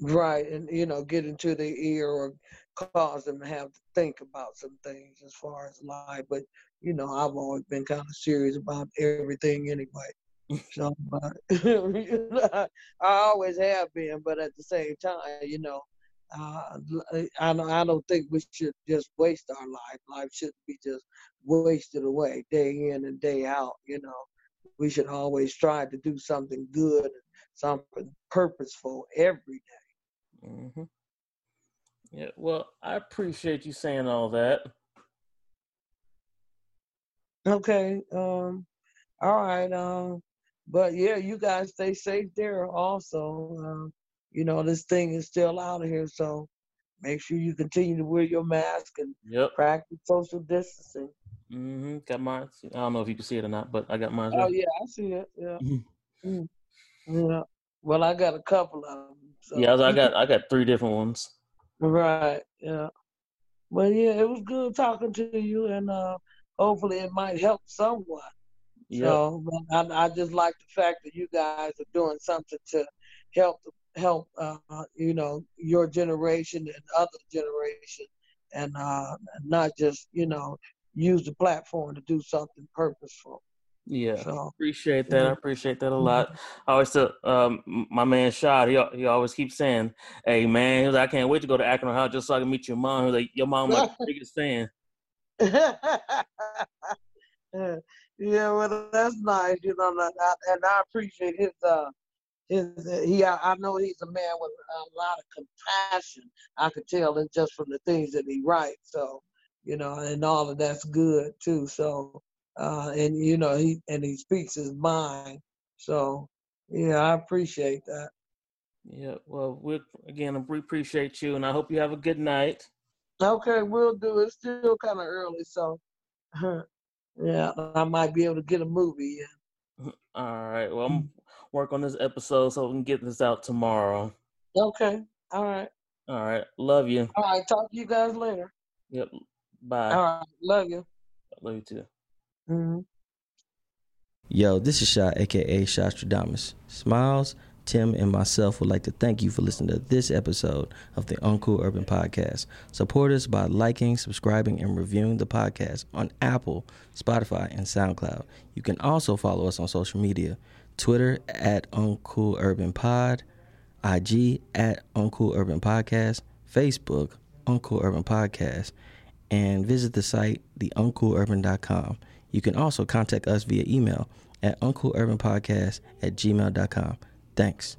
right, and you know, get into the ear or cause them to have to think about some things as far as life. But you know, I've always been kind of serious about everything anyway. So (laughs) I always have been, but at the same time, you know, uh, I don't, I don't think we should just waste our life. Life shouldn't be just wasted away day in and day out. You know, we should always try to do something good, something purposeful every day. Mm-hmm. Yeah. Well, I appreciate you saying all that. Okay. Um. All right. Um. But yeah, you guys stay safe there also. Um, you know, this thing is still out of here, so make sure you continue to wear your mask and Yep. practice social distancing. Mm-hmm. Got mine. I don't know if you can see it or not, but I got mine. Oh yeah, I see it. Yeah. (laughs) Mm. Yeah. Well, I got a couple of them. So. Yeah, I, I got I got three different ones. Right. Yeah. Well, yeah, it was good talking to you, and uh, hopefully it might help someone. Yep. So, I, I just like the fact that you guys are doing something to help help uh, you know your generation and other generation, and uh, not just you know use the platform to do something purposeful. Yeah, So appreciate that. I Mhm. appreciate that a lot. I always tell um, my man Shad. He he always keeps saying, "Hey man, he was like, I can't wait to go to Akron Ohio just so I can meet your mom." He was like, "Your mom my (laughs) biggest fan." (laughs) yeah, well, that's nice, you know, and I, and I appreciate his uh his he. I I know he's a man with a lot of compassion. I could tell it just from the things that he writes. So, you know, and all of that's good too. So, uh, and you know, he and he speaks his mind. So, yeah, I appreciate that. Yeah. Well, we again we appreciate you, and I hope you have a good night. Okay, we'll do. It's still kind of early, so (laughs) yeah, I might be able to get a movie in. All right. Well, I'm work on this episode so we can get this out tomorrow. Okay. All right. All right. Love you. All right. Talk to you guys later. Yep. Bye. All right. Love you. Love you too. hmm Yo, this is Shot, aka Shostradamus. Smiles, Tim, and myself would like to thank you for listening to this episode of the Uncool Urban Podcast. Support us by liking, subscribing, and reviewing the podcast on Apple, Spotify, and SoundCloud. You can also follow us on social media Twitter at Uncool Urban Pod, IG at Uncool Urban Podcast, Facebook, Uncool Urban Podcast, and visit the site, theuncoolurban.com. You can also contact us via email at uncoolurbanpodcast at gmail.com. Thanks.